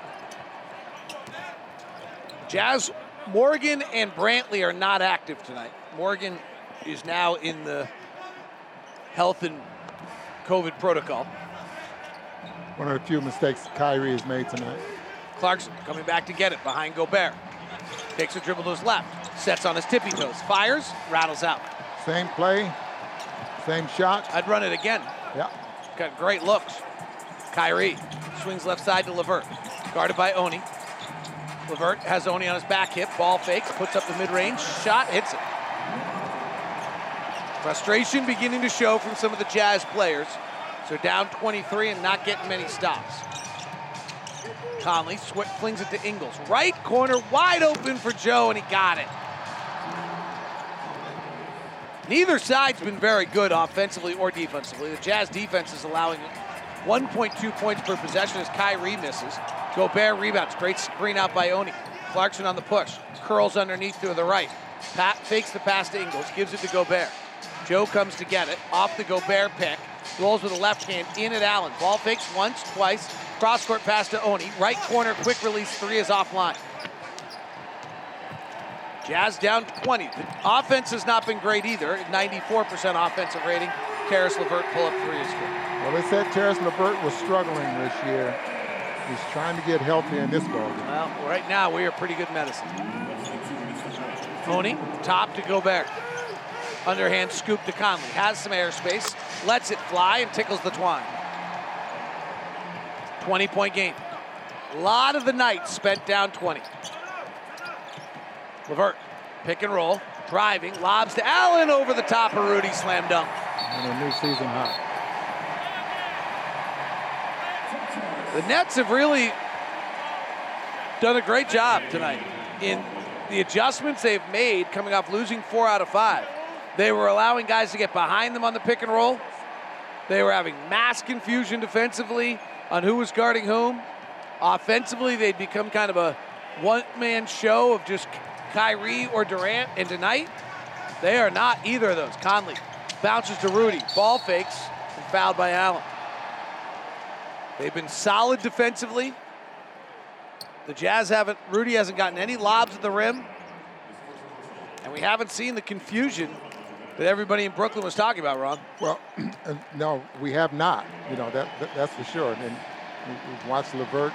Jazz, Morgan and Brantley are not active tonight. Morgan is now in the health and COVID protocol. One of the few mistakes Kyrie has made tonight. Clarkson coming back to get it behind Gobert. Takes a dribble to his left, sets on his tippy toes, fires, rattles out. Same play, same shot. I'd run it again. Yeah. Got great looks. Kyrie swings left side to LeVert, guarded by Oni. LeVert has Oni on his back hip, ball fakes, puts up the mid-range shot, hits it. Frustration beginning to show from some of the Jazz players. So down 23 and not getting many stops. Conley flings it to Ingles. Right corner, wide open for Joe, and he got it. Neither side's been very good offensively or defensively. The Jazz defense is allowing 1.2 points per possession as Kyrie misses. Gobert rebounds. Great screen out by Oni. Clarkson on the push. Curls underneath to the right. Pat fakes the pass to Ingles. Gives it to Gobert. Joe comes to get it. Off the Gobert pick. Rolls with the left hand in at Allen. Ball fakes once, twice. Cross court pass to Oni. Right corner, quick release three is offline. Jazz down 20. The offense has not been great either. 94% offensive rating. Caris LeVert pull up three is good. Well, they said Terrence LeVert was struggling this year. He's trying to get healthy in this ball game. Well, right now we are pretty good medicine. Oni, top to Gobert. Underhand scoop to Conley. Has some airspace, lets it fly, and tickles the twine. 20 point game. A lot of the night spent down 20. LeVert, pick and roll, driving, lobs to Allen over the top of Rudy, slam dunk. And a new season high. The Nets have really done a great job tonight in the adjustments they've made coming off losing four out of five. They were allowing guys to get behind them on the pick and roll. They were having mass confusion defensively on who was guarding whom. Offensively, they'd become kind of a one man show of just Kyrie or Durant. And tonight, they are not either of those. Conley bounces to Rudy, ball fakes, and fouled by Allen. They've been solid defensively. The Jazz haven't, Rudy hasn't gotten any lobs at the rim. And we haven't seen the confusion that everybody in Brooklyn was talking about, Ron. Well, uh, no, we have not. You know, that, that that's for sure. And we- we've watched LeVert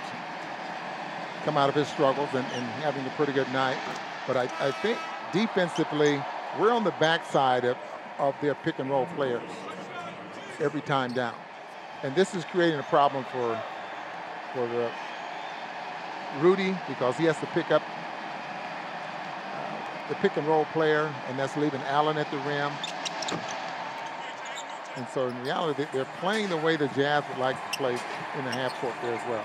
come out of his struggles and, and having a pretty good night. But I, I think defensively, we're on the backside of, of their pick and roll players every time down. And this is creating a problem for, for the Rudy because he has to pick up uh, the pick and roll player, and that's leaving Allen at the rim. And so in reality, they're playing the way the Jazz would like to play in the half court there as well.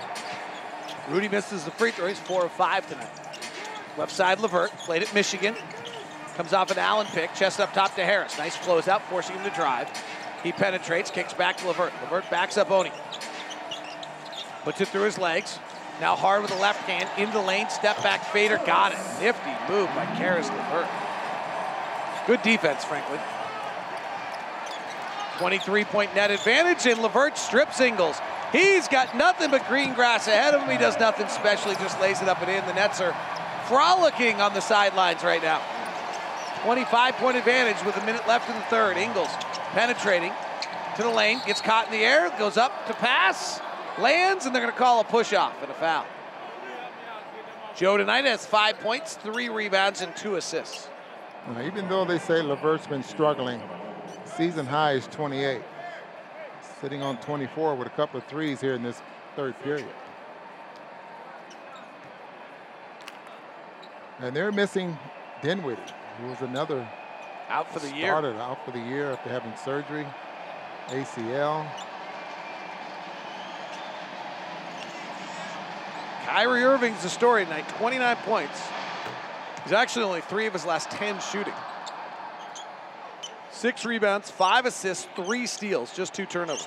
Rudy misses the free throw. He's four of five tonight. Left side, LeVert, played at Michigan. Comes off an Allen pick, chest up top to Harris. Nice closeout, forcing him to drive. He penetrates, kicks back to LeVert. LeVert backs up Oni. Puts it through his legs. Now hard with the left hand, in the lane, step back fader, got it. Nifty move by Caris LeVert. Good defense, frankly. 23 point net advantage, and LeVert strips singles. He's got nothing but green grass ahead of him. He does nothing special, he just lays it up and in. The Nets are frolicking on the sidelines right now. 25 point advantage with a minute left in the third. Ingles penetrating to the lane, gets caught in the air, goes up to pass, lands, and they're going to call a push off and a foul. Joe tonight has five points, three rebounds, and two assists. Now, even though they say LeVert's been struggling, season high is 28. Sitting on 24 with a couple of threes here in this third period. And they're missing Dinwiddie, who was another out for the year. Started out for the year after having surgery, ACL. Kyrie Irving's the story tonight, 29 points. He's actually only three of his last 10 shooting. Six rebounds, five assists, three steals, just two turnovers.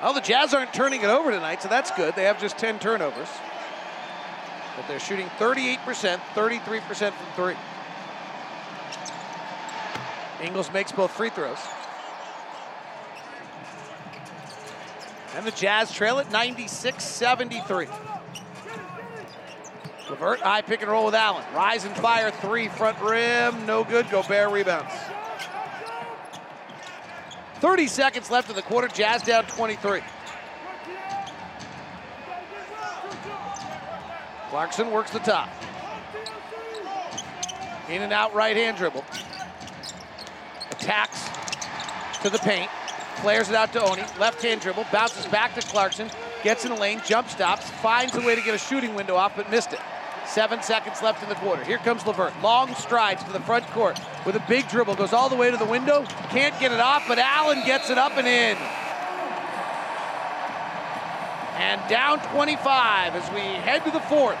Well, the Jazz aren't turning it over tonight, so that's good. They have just 10 turnovers. But they're shooting 38%, 33% from three. Ingles makes both free throws. And the Jazz trail at 96 73. LeVert, high pick and roll with Allen. Rise and fire three, front rim, no good. Gobert rebounds. 30 seconds left in the quarter. Jazz down 23. Clarkson works the top. In and out right hand dribble. Attacks to the paint. Flares it out to Oni. Left hand dribble. Bounces back to Clarkson. Gets in the lane. Jump stops. Finds a way to get a shooting window off, but missed it. Seven seconds left in the quarter. Here comes LeVert. Long strides to the front court with a big dribble. Goes all the way to the window. Can't get it off, but Allen gets it up and in. And down 25 as we head to the fourth.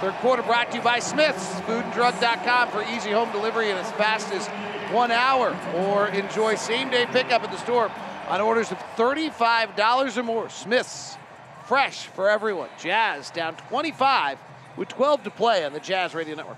Third quarter brought to you by Smith's, foodanddrug.com for easy home delivery in as fast as one hour. Or enjoy same day pickup at the store on orders of $35 or more. Smith's, fresh for everyone. Jazz down 25 with 12 to play on the Jazz Radio Network.